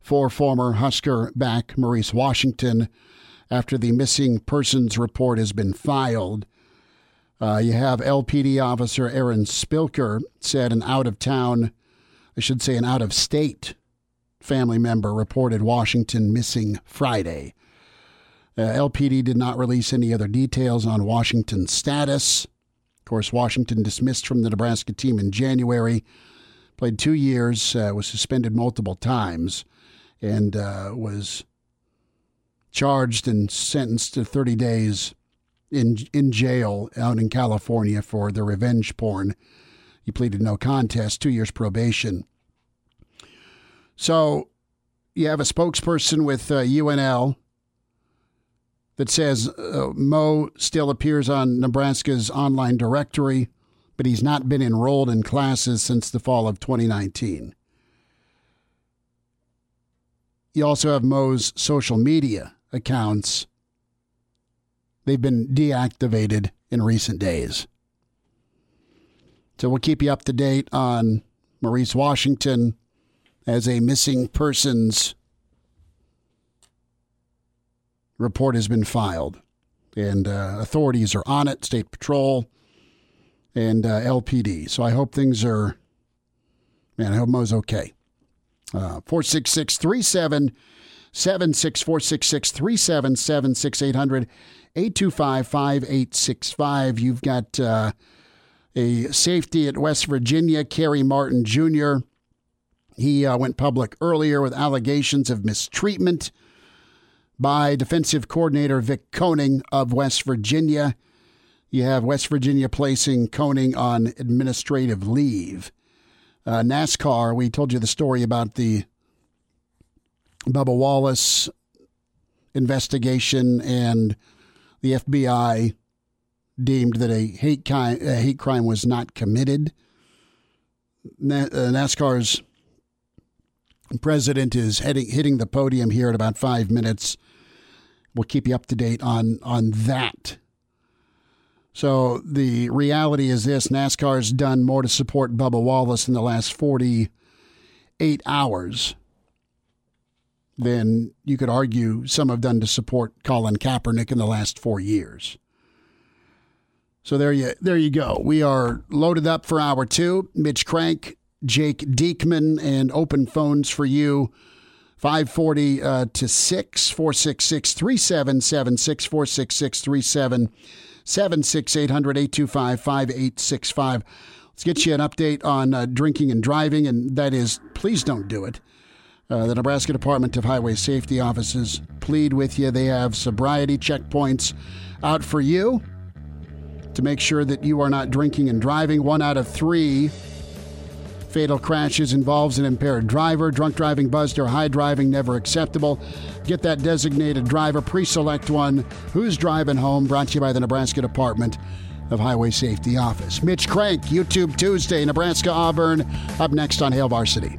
for former Husker back Maurice Washington after the missing persons report has been filed. Uh, you have LPD officer Aaron Spilker said an out of town, I should say an out of state family member reported Washington missing Friday. Uh, LPD did not release any other details on Washington's status. Of course, Washington dismissed from the Nebraska team in January, played two years, uh, was suspended multiple times, and uh, was charged and sentenced to 30 days in in jail out in California for the revenge porn. He pleaded no contest, two years probation. So you have a spokesperson with uh, UNL that says uh, Mo still appears on Nebraska's online directory, but he's not been enrolled in classes since the fall of 2019. You also have Mo's social media accounts. They've been deactivated in recent days. So we'll keep you up to date on Maurice Washington as a missing persons report has been filed. And uh, authorities are on it, State Patrol and uh, LPD. So I hope things are, man, I hope Mo's okay. Uh, 466 37 76 466 3776 800 825 5865. You've got uh, a safety at West Virginia, Kerry Martin Jr. He uh, went public earlier with allegations of mistreatment by defensive coordinator Vic Koenning of West Virginia. You have West Virginia placing Koenning on administrative leave. Uh, NASCAR, we told you the story about the Bubba Wallace investigation and the FBI deemed that a hate, ki- a hate crime was not committed. Uh, NASCAR's president is heading, hitting the podium here in about five minutes. We'll keep you up to date on on that. So the reality is this: NASCAR's done more to support Bubba Wallace in the last forty-eight hours than you could argue some have done to support Colin Kaepernick in the last four years. So there you there you go. We are loaded up for hour two. Mitch Krenk, Jake Diekman, and open phones for you. 540 uh, to 6, 466 3776, 466 3776, 800 825 5865. Let's get you an update on uh, drinking and driving, and that is please don't do it. Uh, the Nebraska Department of Highway Safety offices plead with you. They have sobriety checkpoints out for you to make sure that you are not drinking and driving. One out of three fatal crashes involves an impaired driver. Drunk driving, buzzed, or high driving, never acceptable. Get that designated driver. Pre select one. Who's driving home? Brought to you by the Nebraska Department of Highway Safety Office. Mitch Krenk, YouTube Tuesday, Nebraska Auburn. Up next on Hail Varsity.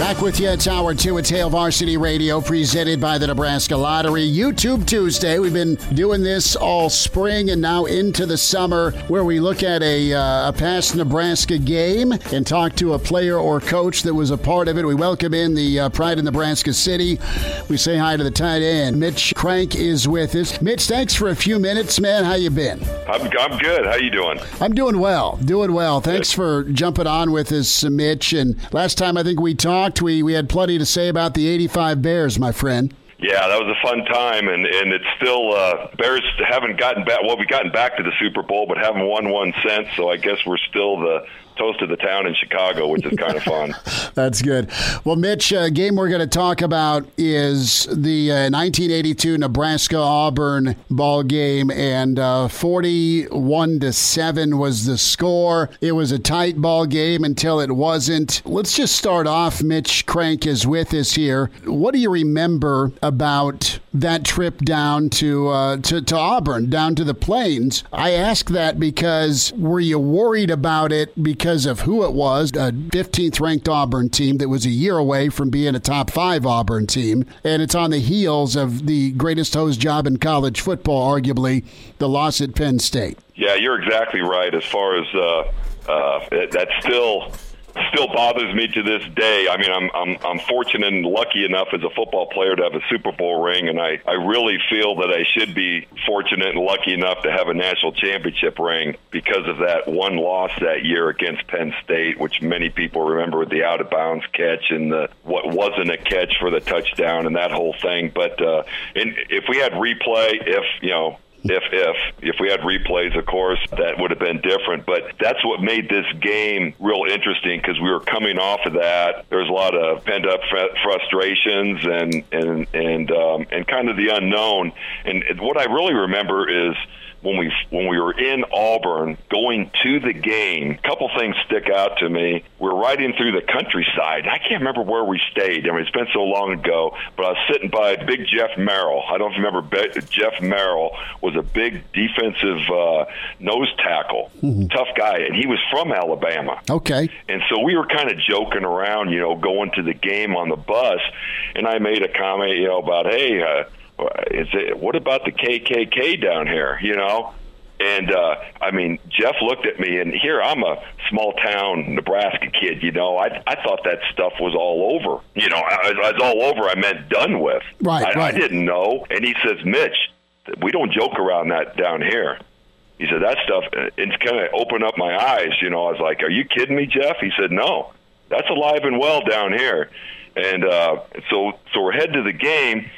Back with you. It's hour two. It's Hail Varsity Radio, presented by the Nebraska Lottery. YouTube Tuesday. We've been doing this all spring and now into the summer, where we look at a, uh, a past Nebraska game and talk to a player or coach that was a part of it. We welcome in the uh, Pride of Nebraska City. We say hi to the tight end. Mitch Krenk is with us. Mitch, thanks for a few minutes, man. How you been? I'm, I'm good. How you doing? I'm doing well. Doing well. Thanks for jumping on with us, Mitch. And last time I think we talked we, we had plenty to say about the 85 Bears, my friend. Yeah, that was a fun time, and and it's still uh, Bears haven't gotten back. Well, we've gotten back to the Super Bowl, but haven't won one since. So I guess we're still the toast of the town in Chicago, which is kind of fun. That's good. Well, Mitch, a uh, game we're going to talk about is the uh, 1982 Nebraska Auburn ball game, and uh, 41 to seven was the score. It was a tight ball game until it wasn't. Let's just start off. Mitch Krenk is with us here. What do you remember about that trip down to uh, to, to Auburn, down to the Plains? I ask that because were you worried about it because because of who it was a 15th ranked Auburn team that was a year away from being a top five Auburn team. And it's on the heels of the greatest hose job in college football, arguably, the loss at Penn State. Yeah, you're exactly right. As far as uh, uh, that's still still bothers me to this day. I mean, I'm I'm I'm fortunate and lucky enough as a football player to have a Super Bowl ring, and I I really feel that I should be fortunate and lucky enough to have a national championship ring because of that one loss that year against Penn State, which many people remember with the out of bounds catch and the what wasn't a catch for the touchdown and that whole thing. But uh, and if we had replay, if you know if if if we had replays of course that would have been different. But that's what made this game real interesting because we were coming off of that. There's a lot of pent up fr- frustrations and and and um, and kind of the unknown. And what I really remember is when we when we were in Auburn going to the game, a couple things stick out to me. We're riding through the countryside. I can't remember where we stayed. I mean, it's been so long ago, but I was sitting by Big Jeff Merrill. I don't remember Jeff Merrill was a big defensive uh, nose tackle, mm-hmm. tough guy, and he was from Alabama. Okay. And so we were kind of joking around, you know, going to the game on the bus, and I made a comment, you know, about hey. Uh, is it, what about the KKK down here? You know, and uh, I mean, Jeff looked at me, and here I'm a small town Nebraska kid. You know, I I thought that stuff was all over. You know, I, I was all over. I meant done with. Right, I, right. I didn't know. And he says, Mitch, we don't joke around that down here. He said that stuff. It's kind of opened up my eyes. You know, I was like, "Are you kidding me, Jeff?" He said, "No, that's alive and well down here." And uh, so, so we're heading to the game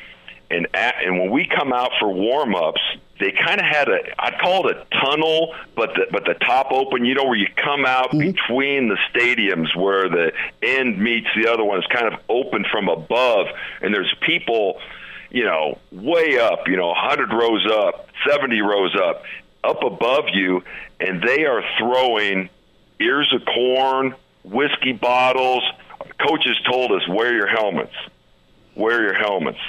and at, and when we come out for warm ups, they kind of had a I'd call it a tunnel, but the, but the top open. You know where you come out mm-hmm. between the stadiums where the end meets the other one. It's kind of open from above, and there's people, you know, way up. You know, 100 rows up, 70 rows up, up above you, and they are throwing ears of corn, whiskey bottles. Coaches told us wear your helmets, wear your helmets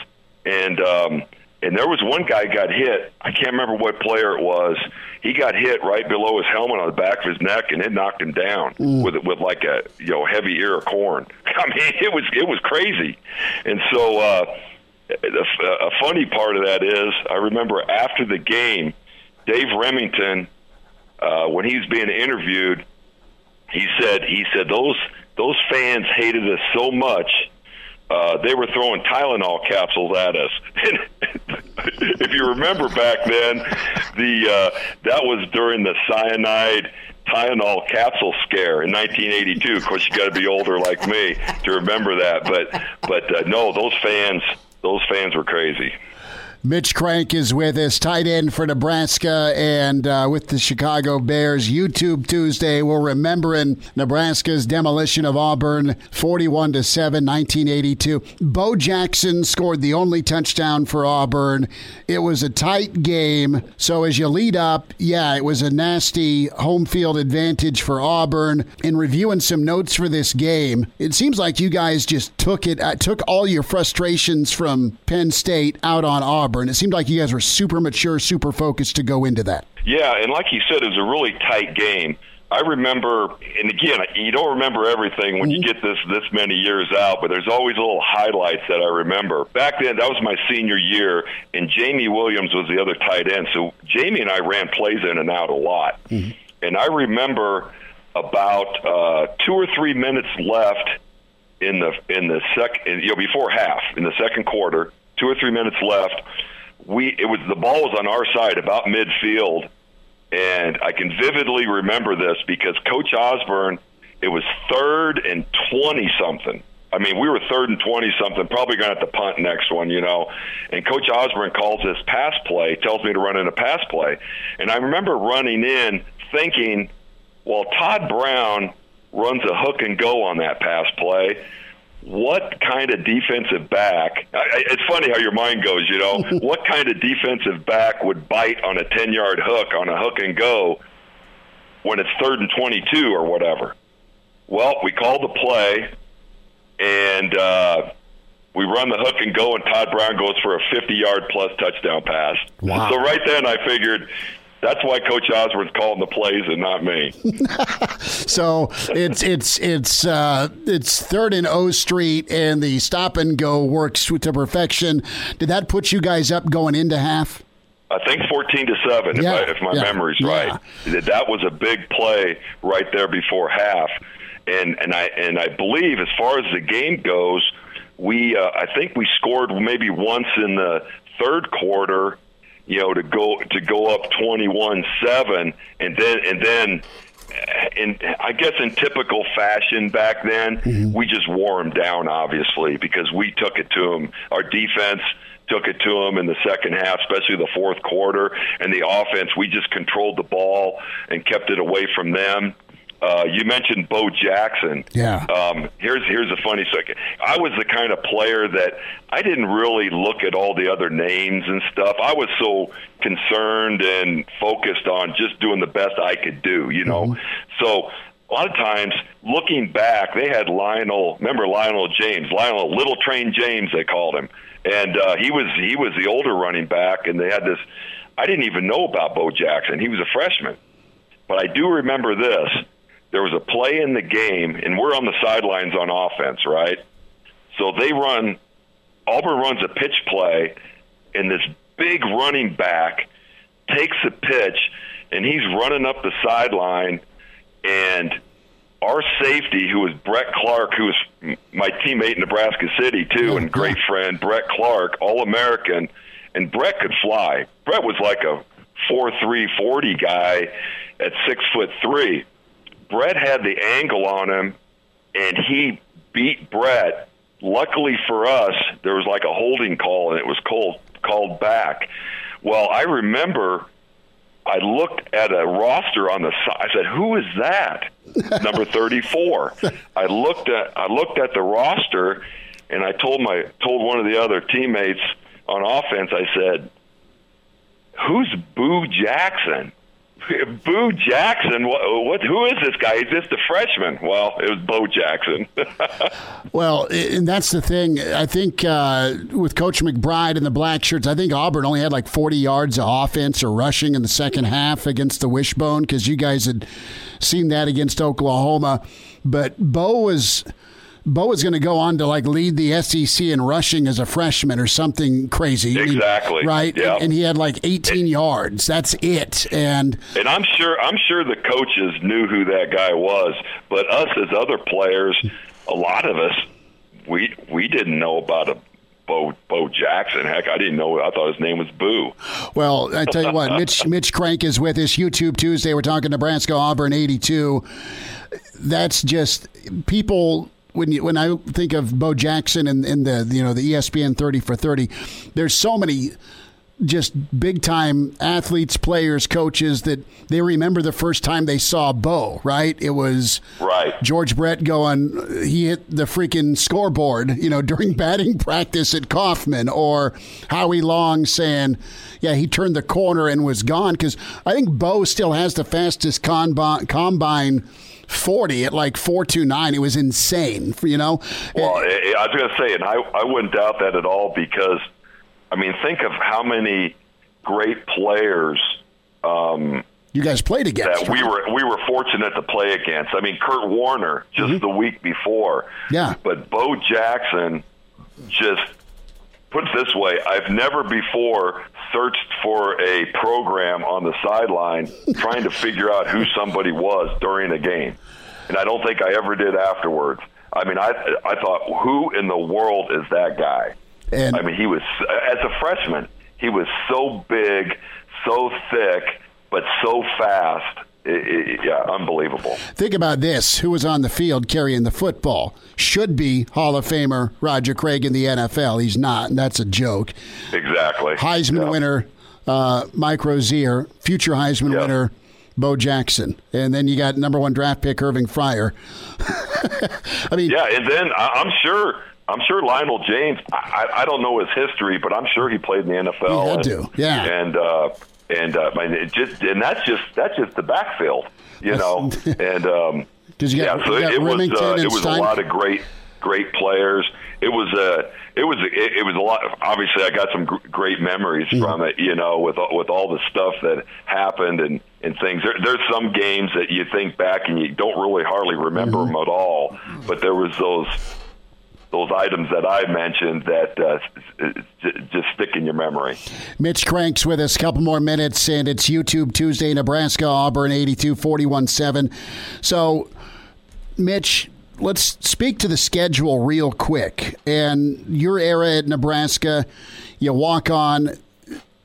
and um, and there was one guy got hit. I can't remember what player it was. He got hit right below his helmet on the back of his neck, and it knocked him down mm. with with like a you know heavy ear of corn. I mean, it was it was crazy, and so. uh a funny part of that is, I remember after the game, Dave Rimington, uh, when he was being interviewed, he said he said those those fans hated us so much uh, they were throwing Tylenol capsules at us. if you remember back then, the uh, that was during the cyanide Tylenol capsule scare in 1982. Of course, you got to be older like me to remember that. But but uh, no, those fans those fans were crazy. Mitch Krenk is with us, tight end for Nebraska and uh, with the Chicago Bears. YouTube Tuesday, we're remembering Nebraska's demolition of Auburn, 41 to 7, 1982. Bo Jackson scored the only touchdown for Auburn. It was a tight game. So as you lead up, yeah, it was a nasty home field advantage for Auburn. In reviewing some notes for this game, it seems like you guys just took it, uh, took all your frustrations from Penn State out on Auburn. Auburn. It seemed like you guys were super mature, super focused to go into that. Yeah, and like you said, it was a really tight game. I remember, and again, you don't remember everything when you mm-hmm. get this this many years out, but there's always little highlights that I remember. Back then, that was my senior year, and Jamie Williams was the other tight end. So Jamie and I ran plays in and out a lot, mm-hmm. and I remember about uh, two or three minutes left in the in the second, you know, before half in the second quarter two or three minutes left. We it was the ball was on our side about midfield, and I can vividly remember this because Coach Osborne. It was third and twenty something. I mean, we were third and 20 something, probably going to have to punt next one, you know. And Coach Osborne calls this pass play, tells me to run in a pass play. And I remember running in thinking, well, Todd Brown runs a hook and go on that pass play what kind of defensive back? It's funny how your mind goes, you know. what kind of defensive back would bite on a 10 yard hook, on a hook and go, when it's third and 22 or whatever? Well, we called the play, and uh, we run the hook and go, and Todd Brown goes for a 50 yard plus touchdown pass. Wow. So right then I figured that's why Coach Osborne's calling the plays and not me. so it's it's it's uh, it's third and O Street, and the stop and go works to perfection. Did that put you guys up going into half? I think 14 to 7 Yeah, if, I, if my yeah, memory's right. That that was a big play right there before half. And and I and I believe as far as the game goes, we uh, I think we scored maybe once in the third quarter, you know, to go to go up 21-7 and then and then in I guess in typical fashion back then, mm-hmm. we just wore them down obviously because we took it to them. Our defense took it to them in the second half, especially the fourth quarter, and the offense we just controlled the ball and kept it away from them. Uh, you mentioned Bo Jackson. Yeah. Um, here's here's a funny second. I was the kind of player that I didn't really look at all the other names and stuff. I was so concerned and focused on just doing the best I could do. You know, so a lot of times looking back, they had Lionel. Remember Lionel James, Lionel Little Train James, they called him, and uh, he was he was the older running back, and they had this. I didn't even know about Bo Jackson. He was a freshman, but I do remember this. There was a play in the game, and we're on the sidelines on offense, right? So they run. Auburn runs a pitch play, and this big running back takes a pitch, and he's running up the sideline, and our safety, who was Brett Clark, who was my teammate in Nebraska City too, oh, and great friend Brett Clark, All American, and Brett could fly. Brett was like a four three forty guy at six foot three. Brett had the angle on him, and he beat Brett. Luckily for us, there was like a holding call, and it was called called back. Well, I remember I looked at a roster on the side. I said, "Who is that?" Number thirty-four. I looked at I looked at the roster, and I told my told one of the other teammates on offense. I said, "Who's Boo Jackson?" Boo Jackson. What, what? Who is this guy? He's just a freshman. Well, it was Bo Jackson. Well, and that's the thing. I think uh, with Coach McBride and the black shirts, I think Auburn only had like 40 yards of offense or rushing in the second half against the Wishbone because you guys had seen that against Oklahoma. But Bo was. Bo was going to go on to like lead the SEC in rushing as a freshman or something crazy. Exactly. right? Yeah. And he had like 18 yards. That's it. And And I'm sure I'm sure the coaches knew who that guy was, but us as other players, a lot of us, we we didn't know about a Bo Bo Jackson. Heck, I didn't know. I thought his name was Boo. Well, I tell you what, Mitch Mitch Krenk is with us. YouTube Tuesday. We're talking Nebraska Auburn eighty two. That's just people. When you when I think of Bo Jackson and, and the you know the ESPN thirty for thirty, there's so many just big time athletes, players, coaches that they remember the first time they saw Bo. Right? It was Right. George Brett going, he hit the freaking scoreboard, you know, during batting practice at Kauffman, or Howie Long saying, yeah, he turned the corner and was gone. Because I think Bo still has the fastest combine, combine 40 at like 429. It was insane, you know? Well, I, I was going to say, and I I wouldn't doubt that at all because, I mean, think of how many great players. Um, you guys played against. that we were we were fortunate to play against. I mean, Kurt Warner just the week before. Mm-hmm. Yeah. But Bo Jackson just put it this way: I've never before searched for a program on the sideline trying to figure out who somebody was during a game, and I don't think I ever did afterwards. I mean, I I thought, who in the world is that guy? And- I mean, he was as a freshman, he was so big, so thick, but so fast. It, it, yeah, unbelievable. Think about this: who was on the field carrying the football? Should be Hall of Famer Roger Craig in the NFL. He's not, and that's a joke. Exactly. Heisman Yeah. winner uh, Mike Rozier, future Heisman Yeah. winner Bo Jackson, and then you got number one draft pick Irving Fryar. I mean, Yeah, and then I, I'm sure. I'm sure Lionel James. I, I I don't know his history, but I'm sure he played in the NFL. He had and, to, yeah. And uh, and uh, it just and that's just that's just the backfield, you know. and um, 'Cause you got- yeah, so you it was uh, it was Stein- a lot of great great players. It was a it was it, it was a lot. Obviously, I got some gr- great memories mm-hmm. from it. You know, with with all the stuff that happened and and things. There, there's some games that you think back and you don't really hardly remember mm-hmm. them at all. But there was those those items that I mentioned that uh, just stick in your memory. Mitch Krenk's with us. A couple more minutes, and it's YouTube Tuesday, Nebraska, Auburn, 82 41 7. So, Mitch, let's speak to the schedule real quick. And your era at Nebraska, you walk on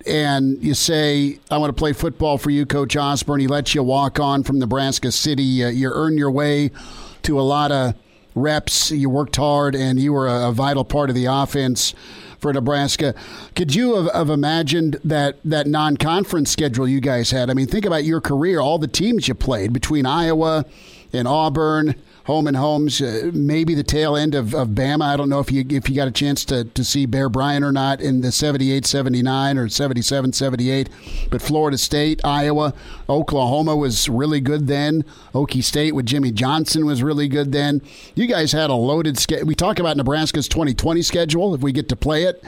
and you say, I want to play football for you, Coach Osborne. He lets you walk on from Nebraska City. You earn your way to a lot of reps. You worked hard, and you were a, a vital part of the offense for Nebraska. Could you have, have imagined that that non-conference schedule you guys had? I mean, think about your career, all the teams you played between Iowa and Auburn home and homes. Uh, maybe the tail end of, of Bama. I don't know if you if you got a chance to, to see Bear Bryant or not in the 78 79 or 77 78. But Florida State, Iowa, Oklahoma was really good then. Okie State with Jimmy Johnson was really good then. You guys had a loaded schedule. We talk about Nebraska's 2020 schedule if we get to play it.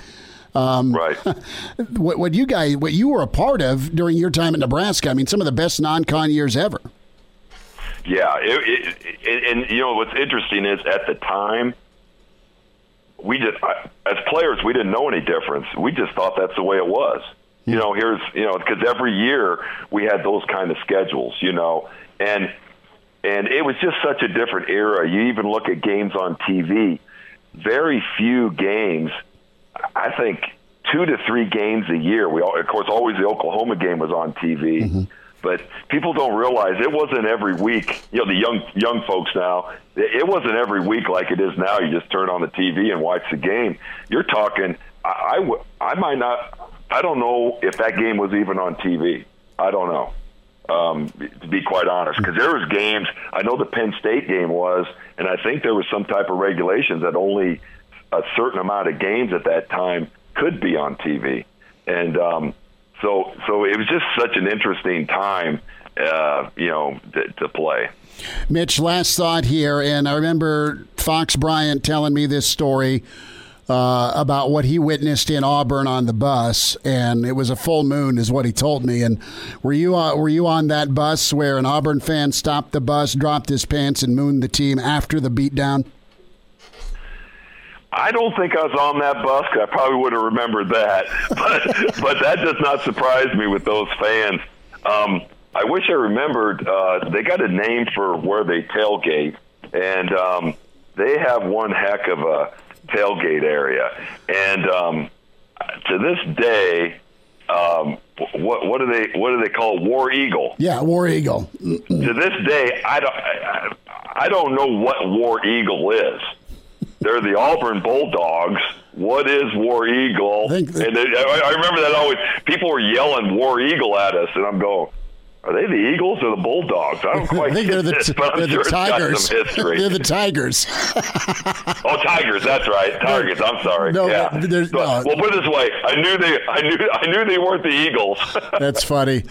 Um, right. what, what you guys, what you were a part of during your time at Nebraska, I mean, some of the best non-con years ever. Yeah, it, it, and you know what's interesting is at the time we just as players we didn't know any difference. We just thought that's the way it was. You know, here's you know because every year we had those kind of schedules. You know, and and it was just such a different era. You even look at games on TV. Very few games. I think two to three games a year. We of course always the Oklahoma game was on TV. Mm-hmm but people don't realize it wasn't every week. You know, the young young folks now, it wasn't every week like it is now. You just turn on the TV and watch the game. You're talking. I, I, I might not. I don't know if that game was even on TV. I don't know. Um, to be quite honest, because there was games. I know the Penn State game was, and I think there was some type of regulations that only a certain amount of games at that time could be on TV. And um, so so it was just such an interesting time, uh, you know, to, to play. Mitch, last thought here, and I remember Fox Bryant telling me this story. Uh, about what he witnessed in Auburn on the bus, and it was a full moon, is what he told me. And were you uh, were you on that bus where an Auburn fan stopped the bus, dropped his pants, and mooned the team after the beatdown? I don't think I was on that bus. I probably would have remembered that, but but that does not surprise me with those fans. Um, I wish I remembered. Uh, they got a name for where they tailgate, and um, they have one heck of a tailgate area. And um, to this day, um, what what do they what do they call it? War Eagle? Yeah, War Eagle. to this day, I don't I, I don't know what War Eagle is. They're the Auburn Bulldogs. What is War Eagle? I, and they, I remember that always. People were yelling War Eagle at us, and I'm going, are they the Eagles or the Bulldogs? I don't quite I think they're the, this, but they're sure the Tigers. they're the Tigers. oh, Tigers. That's right. Tigers. I'm sorry. No, yeah. But, no. Well, put it this way: I knew they, I knew, I knew they weren't the Eagles. that's funny.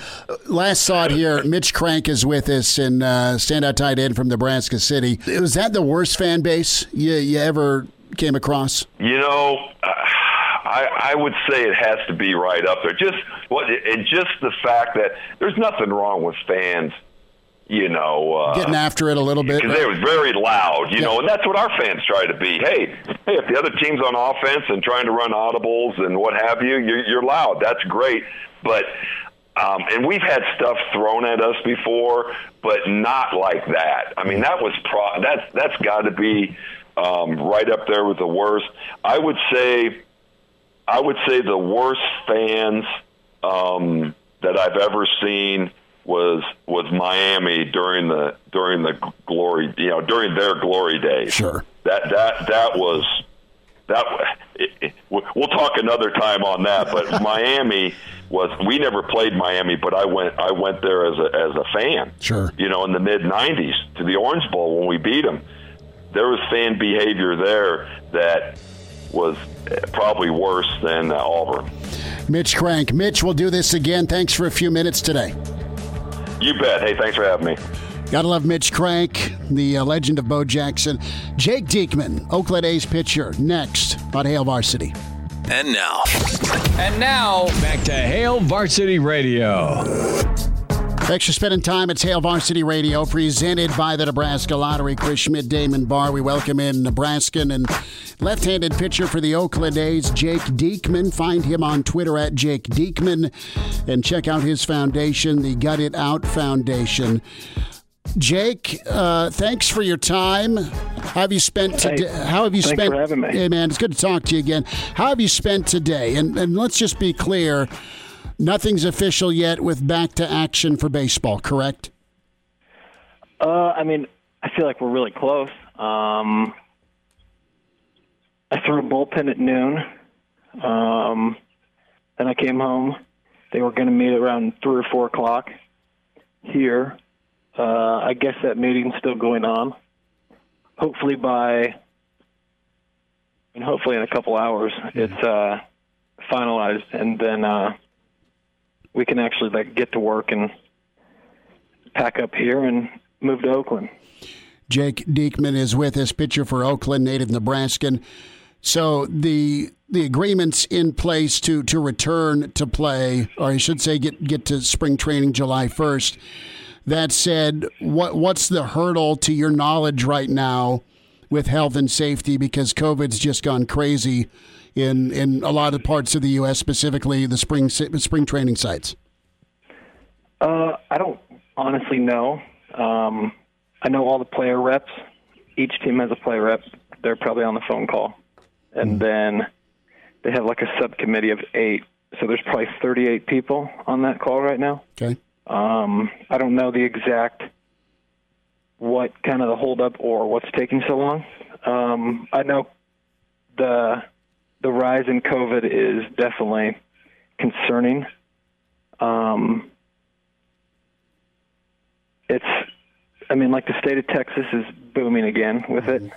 Last thought here: Mitch Krenk is with us, and uh, standout tight end from Nebraska City. Was that the worst fan base you, you ever came across? You know. Uh, I, I would say it has to be right up there. Just what and just the fact that there's nothing wrong with fans you know, uh, getting after it a little bit. Because right? they was very loud, you yeah. know, and that's what our fans try to be. Hey, hey, if the other team's on offense and trying to run audibles and what have you, you're, you're loud. That's great, but. Um, and we've had stuff thrown at us before, but not like that. I mean, that was pro- that's that's got to be um, right up there with the worst. I would say I would say the worst fans um, that I've ever seen was was Miami during the during the glory you know during their glory days. Sure. That that that was that. It, it, we'll talk another time on that. But Miami was we never played Miami, but I went I went there as a as a fan. Sure. You know, in the mid '90s to the Orange Bowl when we beat them, there was fan behavior there that was probably worse than uh, Auburn. Mitch Krenk. Mitch, we'll do this again. Thanks for a few minutes today. You bet. Hey, thanks for having me. Gotta love Mitch Krenk, the uh, legend of Bo Jackson. Jake Diekman, Oakland A's pitcher, next on Hail Varsity. And now. And now, back to Hail Varsity Radio. Thanks for spending time at Hail Varsity Radio, presented by the Nebraska Lottery. Chris Schmidt, Damon Barr. We welcome in Nebraskan and left-handed pitcher for the Oakland A's, Jake Diekman. Find him on Twitter at Jake Diekman, and check out his foundation, the Gut It Out Foundation. Jake, uh, thanks for your time. How have you spent today? Hey, how have you thanks spent? for having me. Hey, man, it's good to talk to you again. How have you spent today? And, and let's just be clear: nothing's official yet with back to action for baseball. Correct? Uh, I mean, I feel like we're really close. Um, I threw a bullpen at noon. Um, then I came home. They were going to meet around three or four o'clock here. Uh, I guess that meeting's still going on. Hopefully by, and hopefully in a couple hours, it's uh, finalized, and then uh, we can actually like get to work and pack up here and move to Oakland. Jake Diekman is with us, pitcher for Oakland, native Nebraskan. So the the agreements in place to to return to play, or I should say, get get to spring training July first. That said, what what's the hurdle to your knowledge right now with health and safety? Because COVID's just gone crazy in in a lot of parts of the U.S., specifically the spring spring training sites. Uh, I don't honestly know. Um, I know all the player reps. Each team has a player rep. They're probably on the phone call, and then they have like a subcommittee of eight. So there's probably 38 people on that call right now. Okay. Um, I don't know the exact what kind of the holdup or what's taking so long. Um, I know the the rise in COVID is definitely concerning. Um, it's, I mean, like the state of Texas is booming again with it,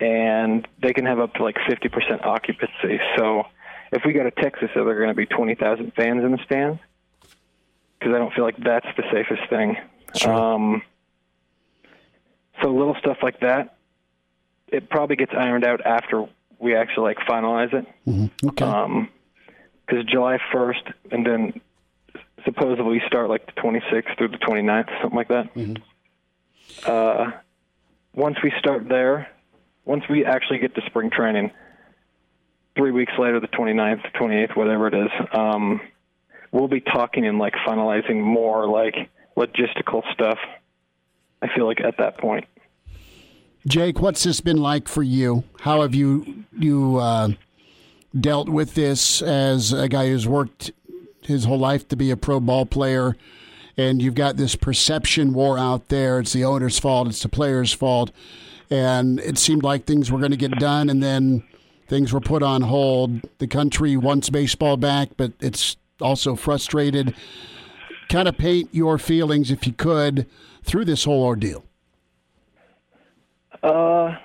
and they can have up to like 50% occupancy. So if we go to Texas, are there going to be 20,000 fans in the stands? Because I don't feel like that's the safest thing. Um, so little stuff like that, it probably gets ironed out after we actually like finalize it. Mm-hmm. Okay. Um, because July 1st, and then supposedly start like the 26th through the 29th, something like that. Mm-hmm. Uh, once we start there, once we actually get to spring training, three weeks later, the 29th, 28th, whatever it is, um, we'll be talking and like finalizing more like logistical stuff. I feel like at that point. Jake, what's this been like for you? How have you you uh, dealt with this as a guy who's worked his whole life to be a pro ball player, and you've got this perception war out there? It's the owner's fault. It's the players' fault, and it seemed like things were going to get done, and then things were put on hold. The country wants baseball back, but it's also frustrated. Kind of paint your feelings, if you could, through this whole ordeal. Uh,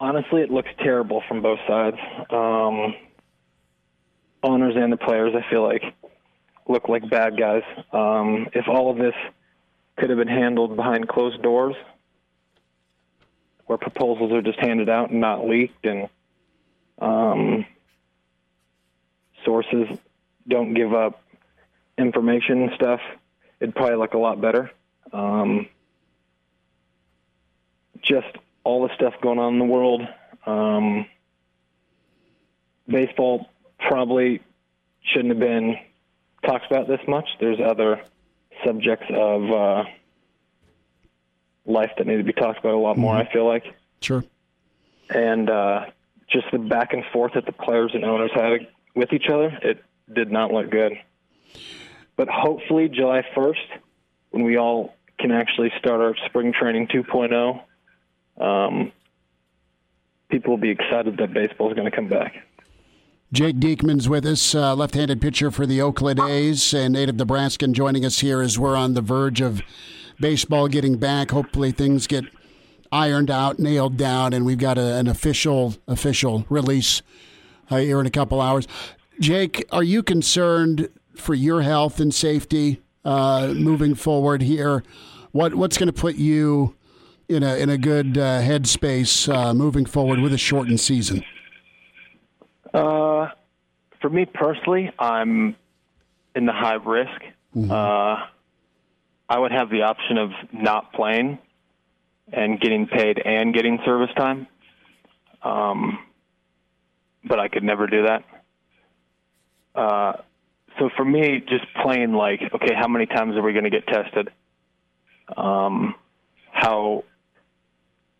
honestly, it looks terrible from both sides. Um, owners and the players, I feel like, look like bad guys. Um, if all of this could have been handled behind closed doors, where proposals are just handed out and not leaked, and um, sources don't give up information and stuff, it'd probably look a lot better. Um, just all the stuff going on in the world. Um, baseball probably shouldn't have been talked about this much. There's other subjects of uh, life that need to be talked about a lot more. I feel like, Sure. and uh, just the back and forth that the players and owners had with each other, it did not look good. But hopefully, July 1st, when we all can actually start our spring training 2.0, um, people will be excited that baseball is going to come back. Jake Diekman's with us, uh, left-handed pitcher for the Oakland A's and native Nebraskan, joining us here as we're on the verge of baseball getting back. Hopefully, things get ironed out, nailed down, and we've got a, an official official release uh, here in a couple hours. Jake, are you concerned for your health and safety? uh, moving forward here. What what's going to put you in a in a good uh, headspace uh, moving forward with a shortened season? Uh, for me personally, I'm in the high risk. Uh, I would have the option of not playing and getting paid and getting service time. Um, but I could never do that. Uh, so for me, just playing like, okay, how many times are we going to get tested? Um, how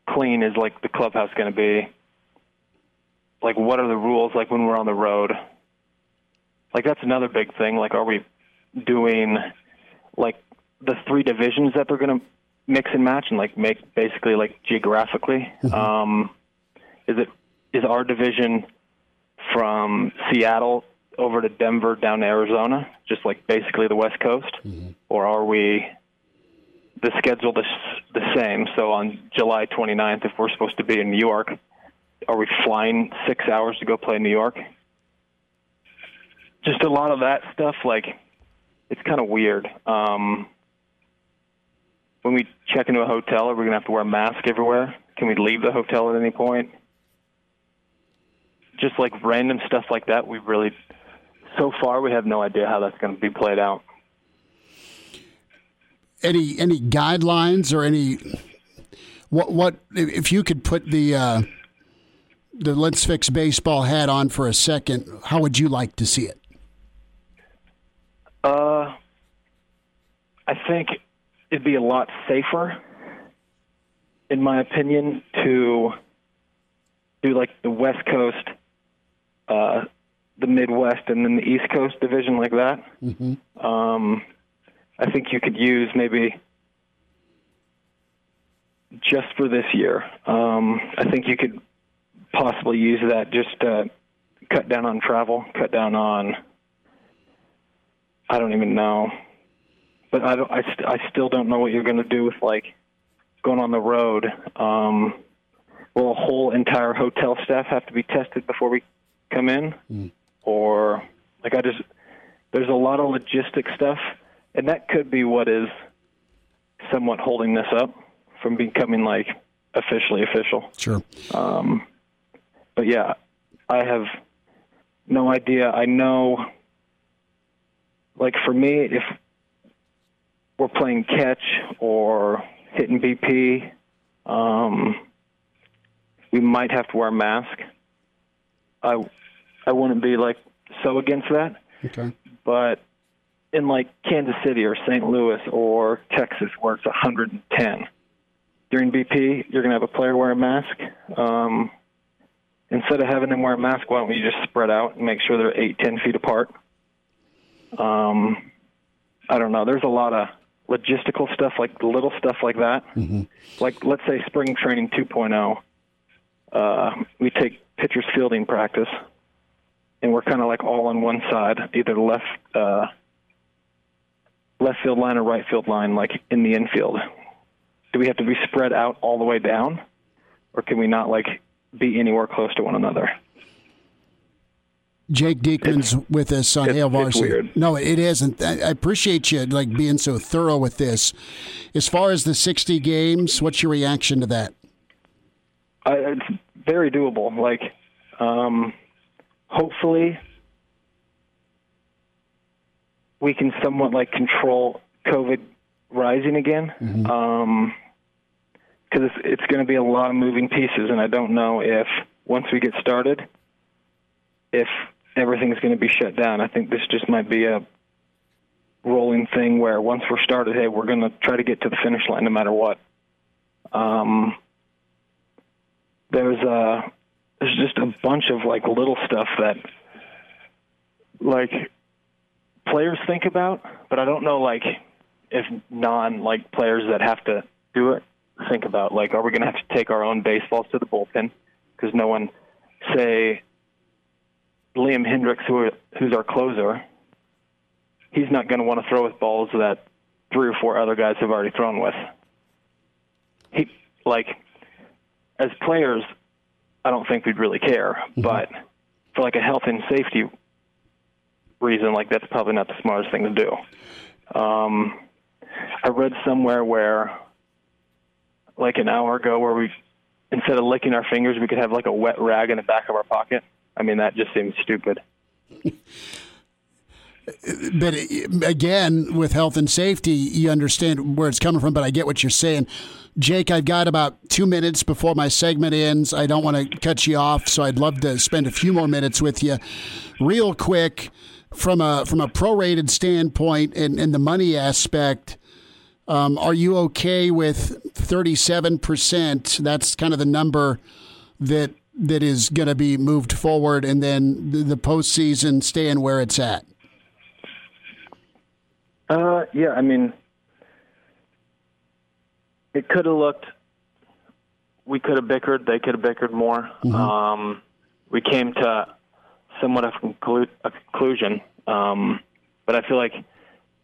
clean is like the clubhouse going to be? Like, what are the rules like when we're on the road? Like, that's another big thing. Like, are we doing like the three divisions that they're going to mix and match and like make basically like geographically? Um, is it is our division from Seattle over to Denver down to Arizona, just like basically the West Coast, or are we the schedule the, the same? So on July 29th, if we're supposed to be in New York, are we flying six hours to go play New York? Just a lot of that stuff, like it's kind of weird. Um, when we check into a hotel, are we gonna have to wear a mask everywhere? Can we leave the hotel at any point? Just like random stuff like that, we really, so far, we have no idea how that's going to be played out. Any any guidelines or any what what if you could put the uh, the let's fix baseball hat on for a second? How would you like to see it? Uh, I think it'd be a lot safer, in my opinion, to do like the West Coast, uh, the Midwest, and then the East Coast division like that. Mm-hmm. Um, I think you could use maybe just for this year. Um, I think you could possibly use that just to cut down on travel, cut down on. I don't even know, but I don't. I, st- I still don't know what you're going to do with like going on the road. Um, will a whole entire hotel staff have to be tested before we come in, or like I just there's a lot of logistic stuff, and that could be what is somewhat holding this up from becoming like officially official. Sure. Um, but yeah, I have no idea. I know, like for me, if we're playing catch or hitting BP, um, we might have to wear a mask. I I wouldn't be like so against that, Okay. but in like Kansas City or St. Louis or Texas where it's 110 during BP, you're gonna have a player wear a mask. Um, instead of having them wear a mask, why don't we just spread out and make sure they're eight, ten feet apart? Um, I don't know. There's a lot of logistical stuff, like little stuff like that. Like let's say spring training 2.0. Uh, we take pitchers fielding practice, and we're kind of like all on one side, either left uh, left field line or right field line, like in the infield. Do we have to be spread out all the way down, or can we not like be anywhere close to one another? Jake Diekman's with us on it's- Hail it's Varsity. No, it isn't. I appreciate you like being so thorough with this. As far as the 60 games, what's your reaction to that? I, it's very doable. Like, um, hopefully, we can somewhat like control COVID rising again. Um, because it's, it's going to be a lot of moving pieces, and I don't know if once we get started, if everything's going to be shut down. I think this just might be a rolling thing where once we're started, hey, we're going to try to get to the finish line no matter what. Um, there's a there's just a bunch of like little stuff that like players think about, but I don't know like if non like players that have to do it think about like are we going to have to take our own baseballs to the bullpen because no one say Liam Hendriks who who's our closer he's not going to want to throw with balls that three or four other guys have already thrown with he like as players, I don't think we'd really care. Mm-hmm. But for like a health and safety reason, like that's probably not the smartest thing to do. Um, I read somewhere where, like an hour ago, where we instead of licking our fingers, we could have like a wet rag in the back of our pocket. I mean, that just seems stupid. but again, with health and safety, you understand where it's coming from. But I get what you're saying, Jake. I've got about two minutes before my segment ends. I don't want to cut you off, so I'd love to spend a few more minutes with you, real quick, from a from a prorated standpoint and, and the money aspect. Um, are you okay with 37%? That's kind of the number that that is going to be moved forward, and then the, the postseason staying where it's at. Uh, yeah, I mean, it could have looked. We could have bickered. They could have bickered more. Mm-hmm. Um, we came to somewhat of a, conclu- a conclusion, um, but I feel like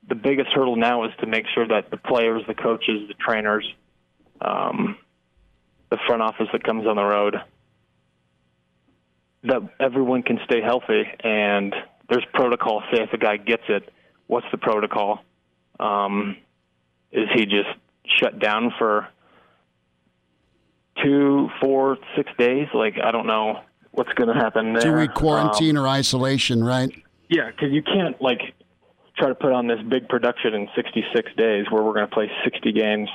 the biggest hurdle now is to make sure that the players, the coaches, the trainers, um, the front office that comes on the road, that everyone can stay healthy. And there's protocol. Say if a guy gets it, what's the protocol? Um, is he just shut down for two, four, six days? Like I don't know what's going to happen there. Two week quarantine um, or isolation, right? Yeah, because you can't like try to put on this big production in 66 days where we're going to play 60 games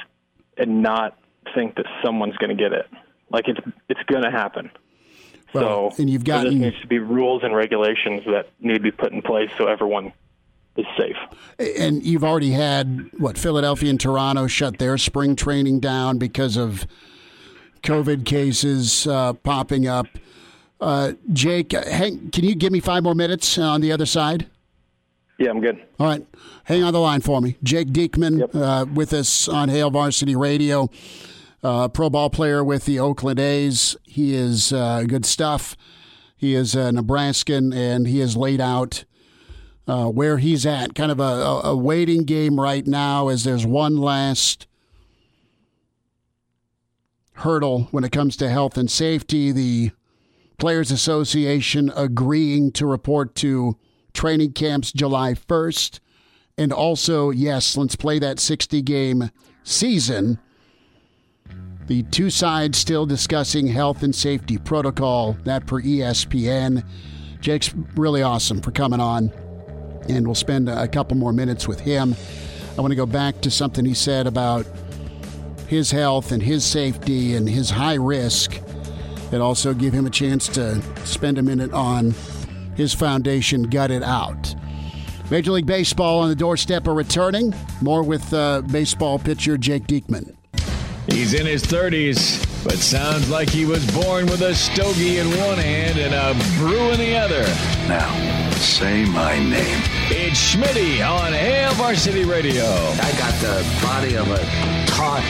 and not think that someone's going to get it. Like it's it's going to happen. Well, so and you've got there needs to be rules and regulations that need to be put in place so everyone is safe. And you've already had what Philadelphia and Toronto shut their spring training down because of COVID cases uh, popping up. Uh, Jake, hang, can you give me five more minutes on the other side? Yeah, I'm good. All right. Hang on the line for me. Jake Diekman yep. uh, with us on Hail Varsity Radio, uh, pro ball player with the Oakland A's. He is uh, good stuff. He is a Nebraskan, and he has laid out uh, where he's at. Kind of a, a waiting game right now as there's one last hurdle when it comes to health and safety. The Players Association agreeing to report to training camps July 1st. And also, yes, let's play that 60 game season. The two sides still discussing health and safety protocol, that per ESPN. Jake's really awesome for coming on, and we'll spend a couple more minutes with him. I want to go back to something he said about his health and his safety and his high risk, and also give him a chance to spend a minute on his foundation Gut It out. Major League Baseball on the doorstep are returning. More with uh, baseball pitcher Jake Diekman. He's in his 30s, but sounds like he was born with a stogie in one hand and a brew in the other. Now, say my name. It's Schmitty on Hail Varsity Radio. I got the body of a taut,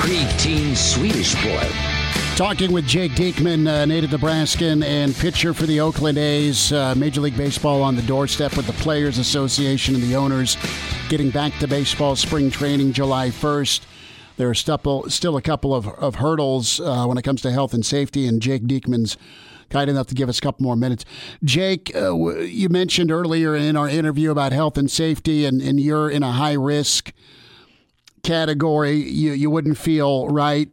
preteen Swedish boy. Talking with Jake Diekman, uh, native Nebraskan and pitcher for the Oakland A's. Uh, Major League Baseball on the doorstep with the Players Association and the owners getting back to baseball spring training July 1st. There are still, still a couple of, of hurdles uh, when it comes to health and safety, and Jake Diekman's kind enough to give us a couple more minutes. Jake, uh, you mentioned earlier in our interview about health and safety, and, and you're in a high risk category. You, you wouldn't feel right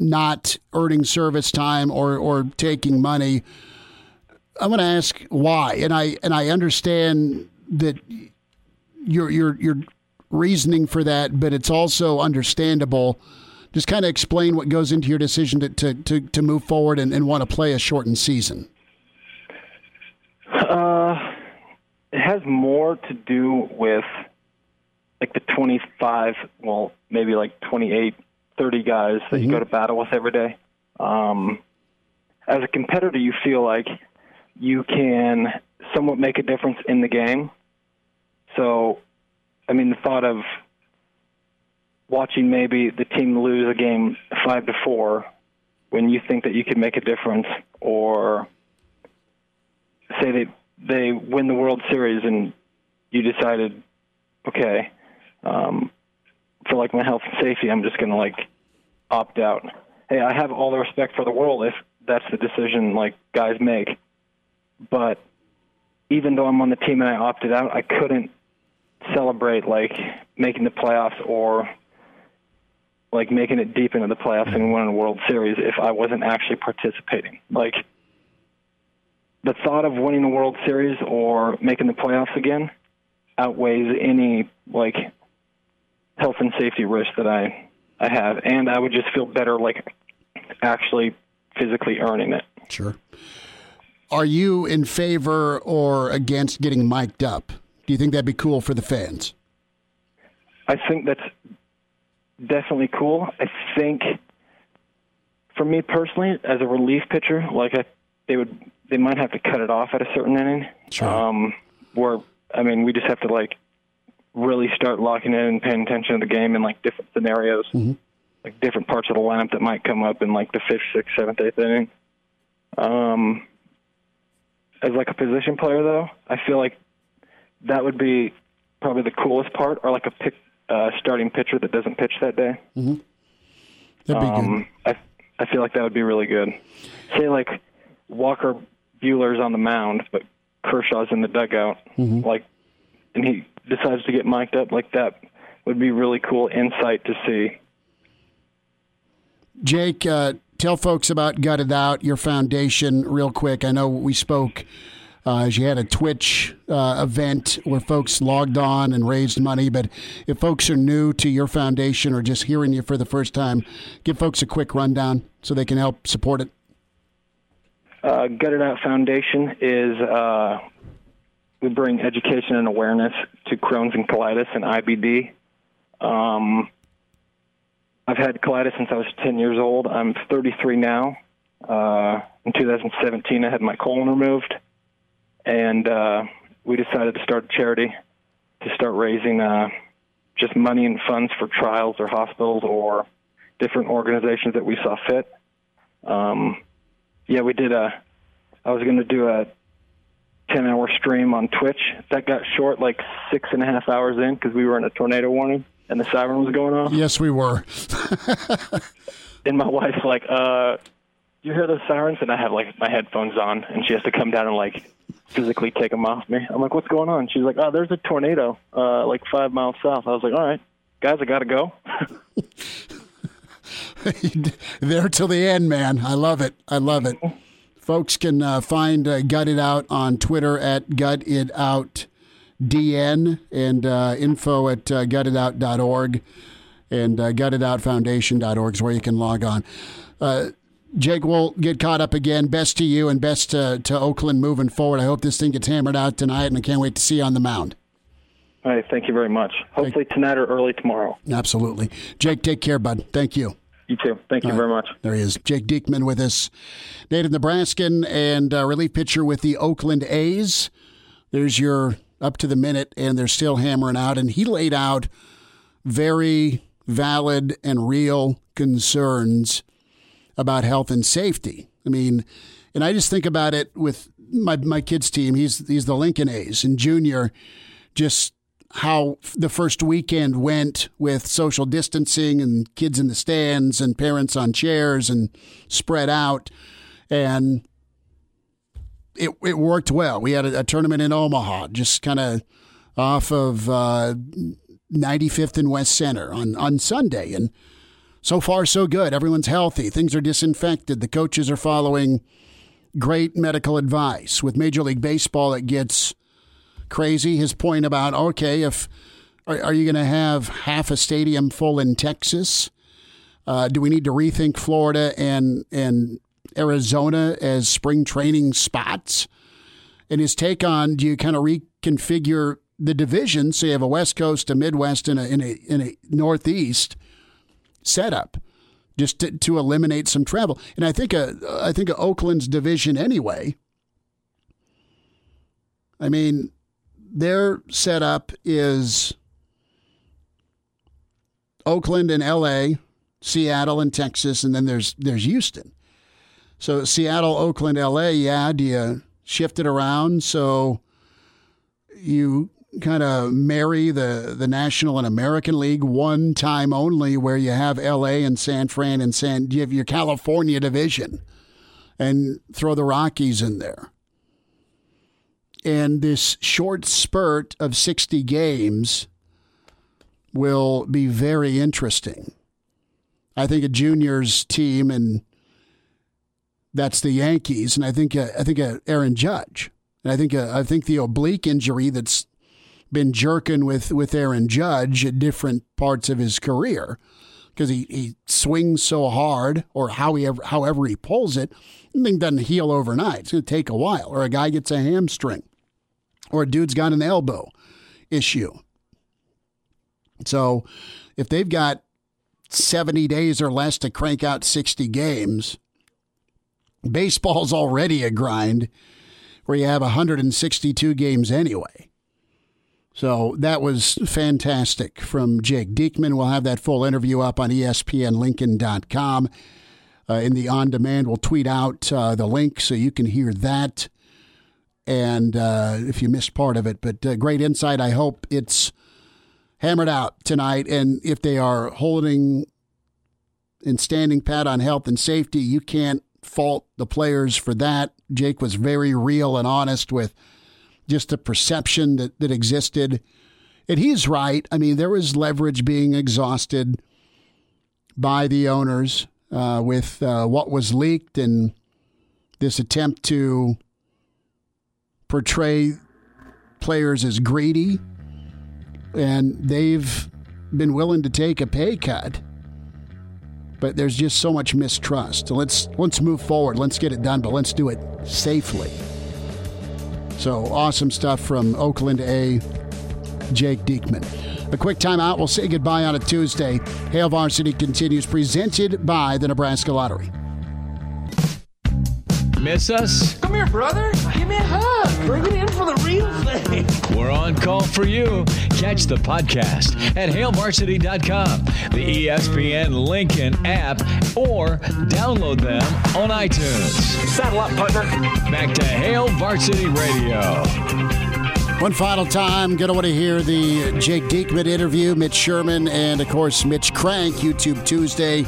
not earning service time or, or taking money. I'm going to ask why, and I and I understand that your your your reasoning for that, but it's also understandable. Just kind of explain what goes into your decision to to, to, to move forward and, and want to play a shortened season. Uh, it has more to do with like the 25, well, maybe like 28 30 guys that mm-hmm. you go to battle with every day. Um, as a competitor, you feel like you can somewhat make a difference in the game. So, I mean, the thought of watching maybe the team lose a game five to four when you think that you can make a difference, or say they they win the World Series and you decided, okay, um, for like my health and safety, I'm just going to like opt out. Hey, I have all the respect for the world if that's the decision like guys make. But even though I'm on the team and I opted out, I couldn't celebrate like making the playoffs or like making it deep into the playoffs and winning a World Series if I wasn't actually participating. Like the thought of winning the World Series or making the playoffs again outweighs any like health and safety risk that I I have, and I would just feel better like actually physically earning it. Sure. Are you in favor or against getting mic'd up? Do you think that'd be cool for the fans? I think that's definitely cool. I think for me personally, as a relief pitcher, like I, they would, they might have to cut it off at a certain inning. Sure. Um, where I mean, we just have to like really start locking in and paying attention to the game in like different scenarios, mm-hmm. like different parts of the lineup that might come up in like the fifth, sixth, seventh, eighth inning. Um, as like a position player, though, I feel like that would be probably the coolest part, or like a pick, uh, starting pitcher that doesn't pitch that day. Mm-hmm. That'd be um, I I feel like that would be really good. Say like Walker Buehler's on the mound, but Kershaw's in the dugout, mm-hmm. like, and he decides to get mic'd up like that would be really cool insight to see. Jake, uh, tell folks about Gut It Out, your foundation, real quick. I know we spoke uh, as you had a Twitch uh, event where folks logged on and raised money, but if folks are new to your foundation or just hearing you for the first time, give folks a quick rundown so they can help support it. Uh, Gut It Out Foundation is uh, we bring education and awareness to Crohn's and colitis and IBD. Um, I've had colitis since I was 10 years old. I'm 33 now. Uh, in 2017, I had my colon removed, and uh, we decided to start a charity to start raising uh, just money and funds for trials or hospitals or different organizations that we saw fit. Um, yeah, we did a. I was going to do a 10 hour stream on Twitch. That got short like six and a half hours in because we were in a tornado warning and the siren was going off. Yes, we were. and my wife's like, uh, you hear those sirens? And I have like my headphones on and she has to come down and like physically take them off me. I'm like, what's going on? She's like, oh, there's a tornado uh, like five miles south. I was like, all right, guys, I got to go. there till the end, man. I love it. I love it. Folks can uh, find uh, Gut It Out on Twitter at Gut It Out DN and uh, info at uh, gutitout.org and uh, gutitoutfoundation.org is where you can log on. Uh, Jake, we'll get caught up again. Best to you and best to, to Oakland moving forward. I hope this thing gets hammered out tonight, and I can't wait to see you on the mound. All right. Thank you very much. Hopefully tonight or early tomorrow. Absolutely. Jake, take care, bud. Thank you. You too. Thank you All very much. There he is. Jake Diekman with us, native Nebraskan and uh, relief pitcher with the Oakland A's. There's your up to the minute, and they're still hammering out. And he laid out very valid and real concerns about health and safety. I mean, and I just think about it with my my kid's team. He's he's the Lincoln A's and junior, just how the first weekend went with social distancing and kids in the stands and parents on chairs and spread out, and it it worked well. We had a, a tournament in Omaha, just kind of off of uh, 95th and West Center on on Sunday, and so far so good. Everyone's healthy. Things are disinfected. The coaches are following great medical advice. With Major League Baseball, it gets crazy. His point about okay, if are, are you going to have half a stadium full in Texas? Uh, do we need to rethink Florida and and Arizona as spring training spots? And his take on do you kind of reconfigure the division so you have a West Coast, a Midwest, and a in a, in a Northeast setup? Just to, to eliminate some travel, and I think a, I think a Oakland's division anyway. I mean, their setup is Oakland and LA, Seattle and Texas, and then there's there's Houston. So Seattle, Oakland, LA, yeah, do you shift it around so you kind of marry the the National and American League one time only where you have LA and San Fran and San you have your California division and throw the Rockies in there. And this short spurt of 60 games will be very interesting. I think a juniors team, and that's the Yankees, and I think uh, I think uh, Aaron Judge, and I think uh, I think the oblique injury that's been jerking with with Aaron Judge at different parts of his career because he, he swings so hard, or how he ever, however he pulls it, the thing doesn't heal overnight. It's going to take a while, or a guy gets a hamstring, or a dude's got an elbow issue. So if they've got 70 days or less to crank out 60 games, baseball's already a grind where you have 162 games anyway. So that was fantastic from Jake Diekman. We'll have that full interview up on ESPNLincoln.com. Uh, in the on demand, we'll tweet out uh, the link so you can hear that. And uh, if you missed part of it, but uh, great insight. I hope it's hammered out tonight. And if they are holding and standing pat on health and safety, you can't fault the players for that. Jake was very real and honest with just the perception that, that existed. And he's right. I mean, there was leverage being exhausted by the owners uh, with uh, what was leaked and this attempt to portray players as greedy. And they've been willing to take a pay cut. But there's just so much mistrust. Let's let's move forward. Let's get it done, but let's do it safely. So awesome stuff from Oakland A. Jake Diekman. A quick timeout. We'll say goodbye on a Tuesday. Hail Varsity continues, presented by the Nebraska Lottery. Miss us? Come here, brother. Give me a hug. Bring it in for the real thing. We're on call for you. Catch the podcast at hailvarsity.com, the ESPN Lincoln app, or download them on iTunes. Saddle up, partner. Back to Hail Varsity Radio. One final time, gonna want to hear the Jake Diekman interview, Mitch Sherman, and of course Mitch Krenk, YouTube Tuesday.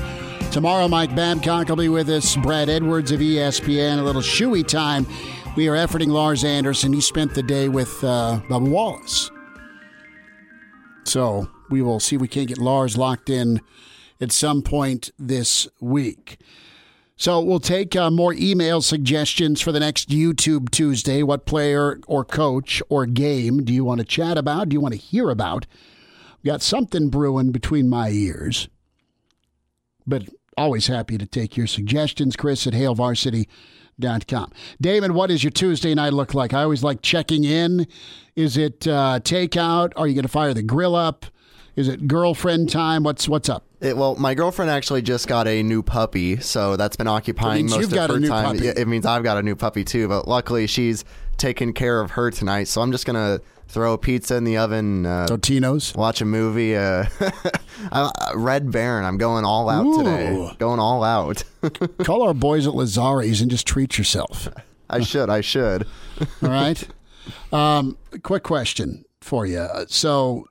Tomorrow, Mike Babcock will be with us. Brad Edwards of ESPN. A little shoey time. We are efforting Lars Anderson. He spent the day with uh, Bubba Wallace. So we will see if we can't get Lars locked in at some point this week. So we'll take uh, more email suggestions for the next YouTube Tuesday. What player or coach or game do you want to chat about? Do you want to hear about? Got something brewing between my ears. But always happy to take your suggestions. Chris at hailvarsity.com. Damon, what does your Tuesday night look like? I always like checking in. Is it uh, takeout? Are you going to fire the grill up? Is it girlfriend time? What's what's up? It, well, my girlfriend actually just got a new puppy, so that's been occupying most of got a her new time. puppy. It means I've got a new puppy too, but luckily she's taking care of her tonight, so I'm just gonna throw a pizza in the oven, uh, Totino's. watch a movie. Uh, I- Red Baron. I'm going all out Ooh. today. Going all out. Call our boys at Lazari's and just treat yourself. I should. I should. All right. Um, quick question for you. So,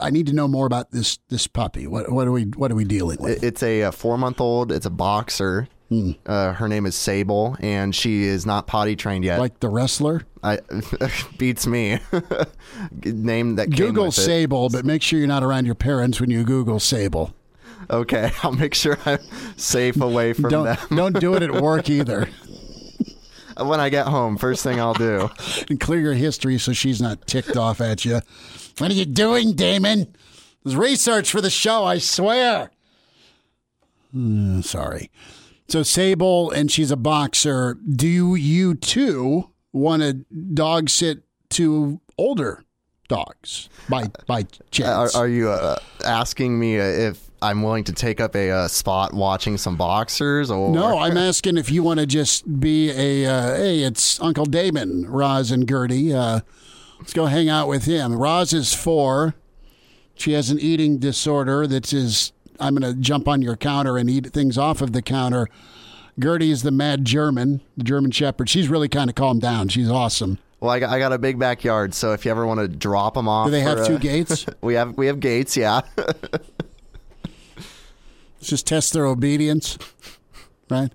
I need to know more about this this puppy. What what are we what are we dealing with? It's a, uh four month old. It's a boxer. Hmm. Uh, her name is Sable, and she is not potty trained yet. like the wrestler? I beats me. Name that Google with it. Sable, but make sure you're not around your parents when you Google Sable. Okay, I'll make sure I'm safe away from Don't them don't do it at work either. when I get home. First thing I'll do. And clear your history so she's not ticked off at you. What are you doing, Damon? There's research for the show, I swear. Hmm, sorry. So Sable and she's a boxer. Do you too want to dog sit to older dogs by by Are, chance? are you uh, asking me uh, if I'm willing to take up a uh, spot watching some boxers? Or No, I'm asking if you want to just be a uh, hey, it's Uncle Damon, Roz and Gertie. Uh, let's go hang out with him. Roz is four. She has an eating disorder that is. I'm going to jump on your counter and eat things off of the counter. Gertie is the mad German, the German Shepherd. She's really kind of calmed down. She's awesome. Well, I got, I got a big backyard, so if you ever want to drop them off, Do they have two uh, gates? we have we have gates. Yeah. Let's just test their obedience, right?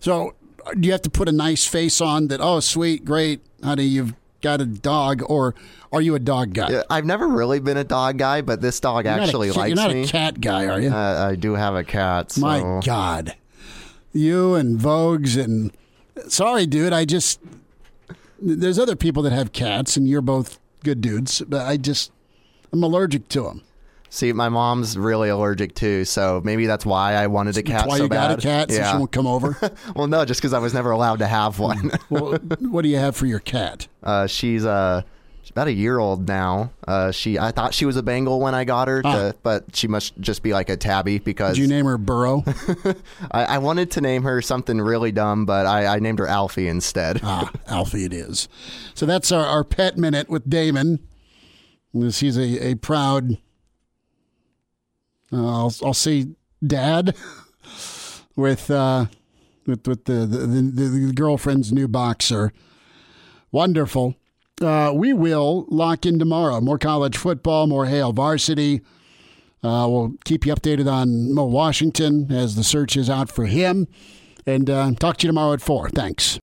So, do you have to put a nice face on that? Oh, sweet, great, honey, you've got a dog, or are you a dog guy? I've never really been a dog guy, but this dog You're not a actually likes You're not me. a cat guy, are you? Uh, I do have a cat. So. My God, you and Vogues and sorry, dude. I just there's other people that have cats, and you're both good dudes, but I just I'm allergic to them. See, my mom's really allergic too, so maybe that's why I wanted a cat That's why so you bad. got a cat, so she won't come over. well, no, just because I was never allowed to have one. well, what do you have for your cat? uh, she's uh, about a year old now. Uh, she I thought she was a Bengal when I got her, to, but she must just be like a tabby because Did you name her Burrow? I, I wanted to name her something really dumb, but I, I named her Alfie instead. ah, Alfie, it is. So that's our, our pet minute with Damon. He's a, a proud. Uh, I'll I'll say dad with uh, with with the the, the the girlfriend's new boxer. Wonderful. Uh, we will lock in tomorrow. More college football, more Hail varsity. Uh, we'll keep you updated on Mo Washington as the search is out for him. And uh, talk to you tomorrow at 4. Thanks.